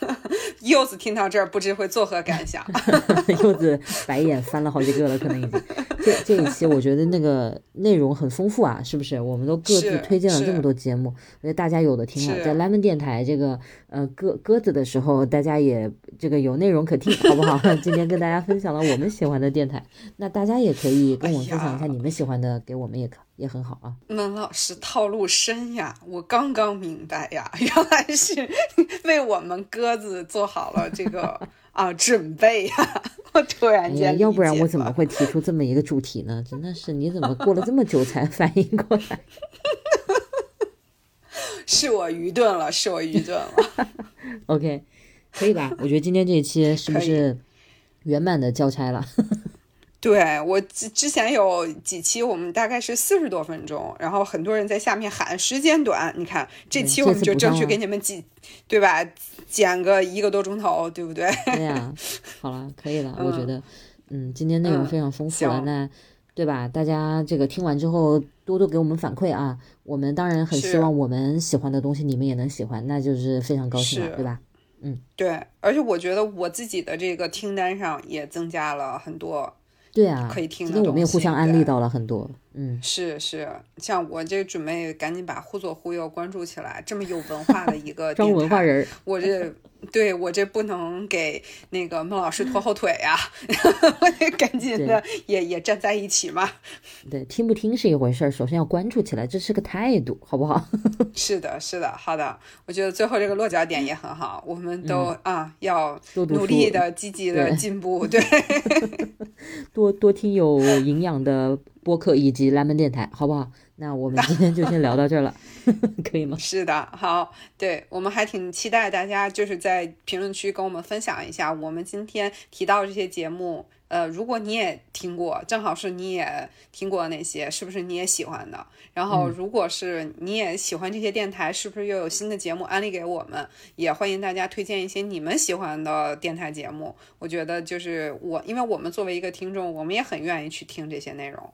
柚子听到这儿，不知会作何感想？柚子白眼翻了好几个了，可能已经。这这一期我觉得那个内容很丰富啊，是不是？我们都各自推荐了这么多节目，我觉得大家有的听了。在 Lemon 电台这个呃鸽鸽子的时候，大家也这个有内容可听，好不好？今天跟大家分享了我们喜欢的电台，那大家也可以跟我们分享一下你们喜欢的，给我们也可。也很好啊，孟老师套路深呀，我刚刚明白呀，原来是为我们鸽子做好了这个 啊准备呀，我突然间，要不然我怎么会提出这么一个主题呢？真的是，你怎么过了这么久才反应过来？是我愚钝了，是我愚钝了。OK，可以吧？我觉得今天这一期是不是圆满的交差了？对我之之前有几期，我们大概是四十多分钟，然后很多人在下面喊时间短。你看这期我们就争取给你们几，对吧？剪个一个多钟头，对不对？对呀，好了，可以了，我觉得，嗯，今天内容非常丰富了，那对吧？大家这个听完之后多多给我们反馈啊，我们当然很希望我们喜欢的东西你们也能喜欢，那就是非常高兴了，对吧？嗯，对，而且我觉得我自己的这个听单上也增加了很多。对啊，可以听。的。那我们也互相安利到了很多，嗯，是是，像我这准备赶紧把忽左忽右关注起来，这么有文化的一个 文化人，我这。对我这不能给那个孟老师拖后腿呀，我得赶紧的也也站在一起嘛。对，听不听是一回事儿，首先要关注起来，这是个态度，好不好？是的，是的，好的。我觉得最后这个落脚点也很好，我们都啊要努力的、积极的进步，对，多多听有营养的播客以及蓝门电台，好不好？那我们今天就先聊到这儿了，可以吗？是的，好，对我们还挺期待大家就是在评论区跟我们分享一下我们今天提到这些节目，呃，如果你也听过，正好是你也听过那些，是不是你也喜欢的？然后，如果是你也喜欢这些电台，是不是又有新的节目安利给我们？也欢迎大家推荐一些你们喜欢的电台节目。我觉得就是我，因为我们作为一个听众，我们也很愿意去听这些内容。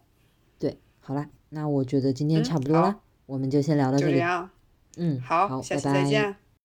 对，好了。那我觉得今天差不多了，我们就先聊到这里。就这样，嗯，好，下期再见。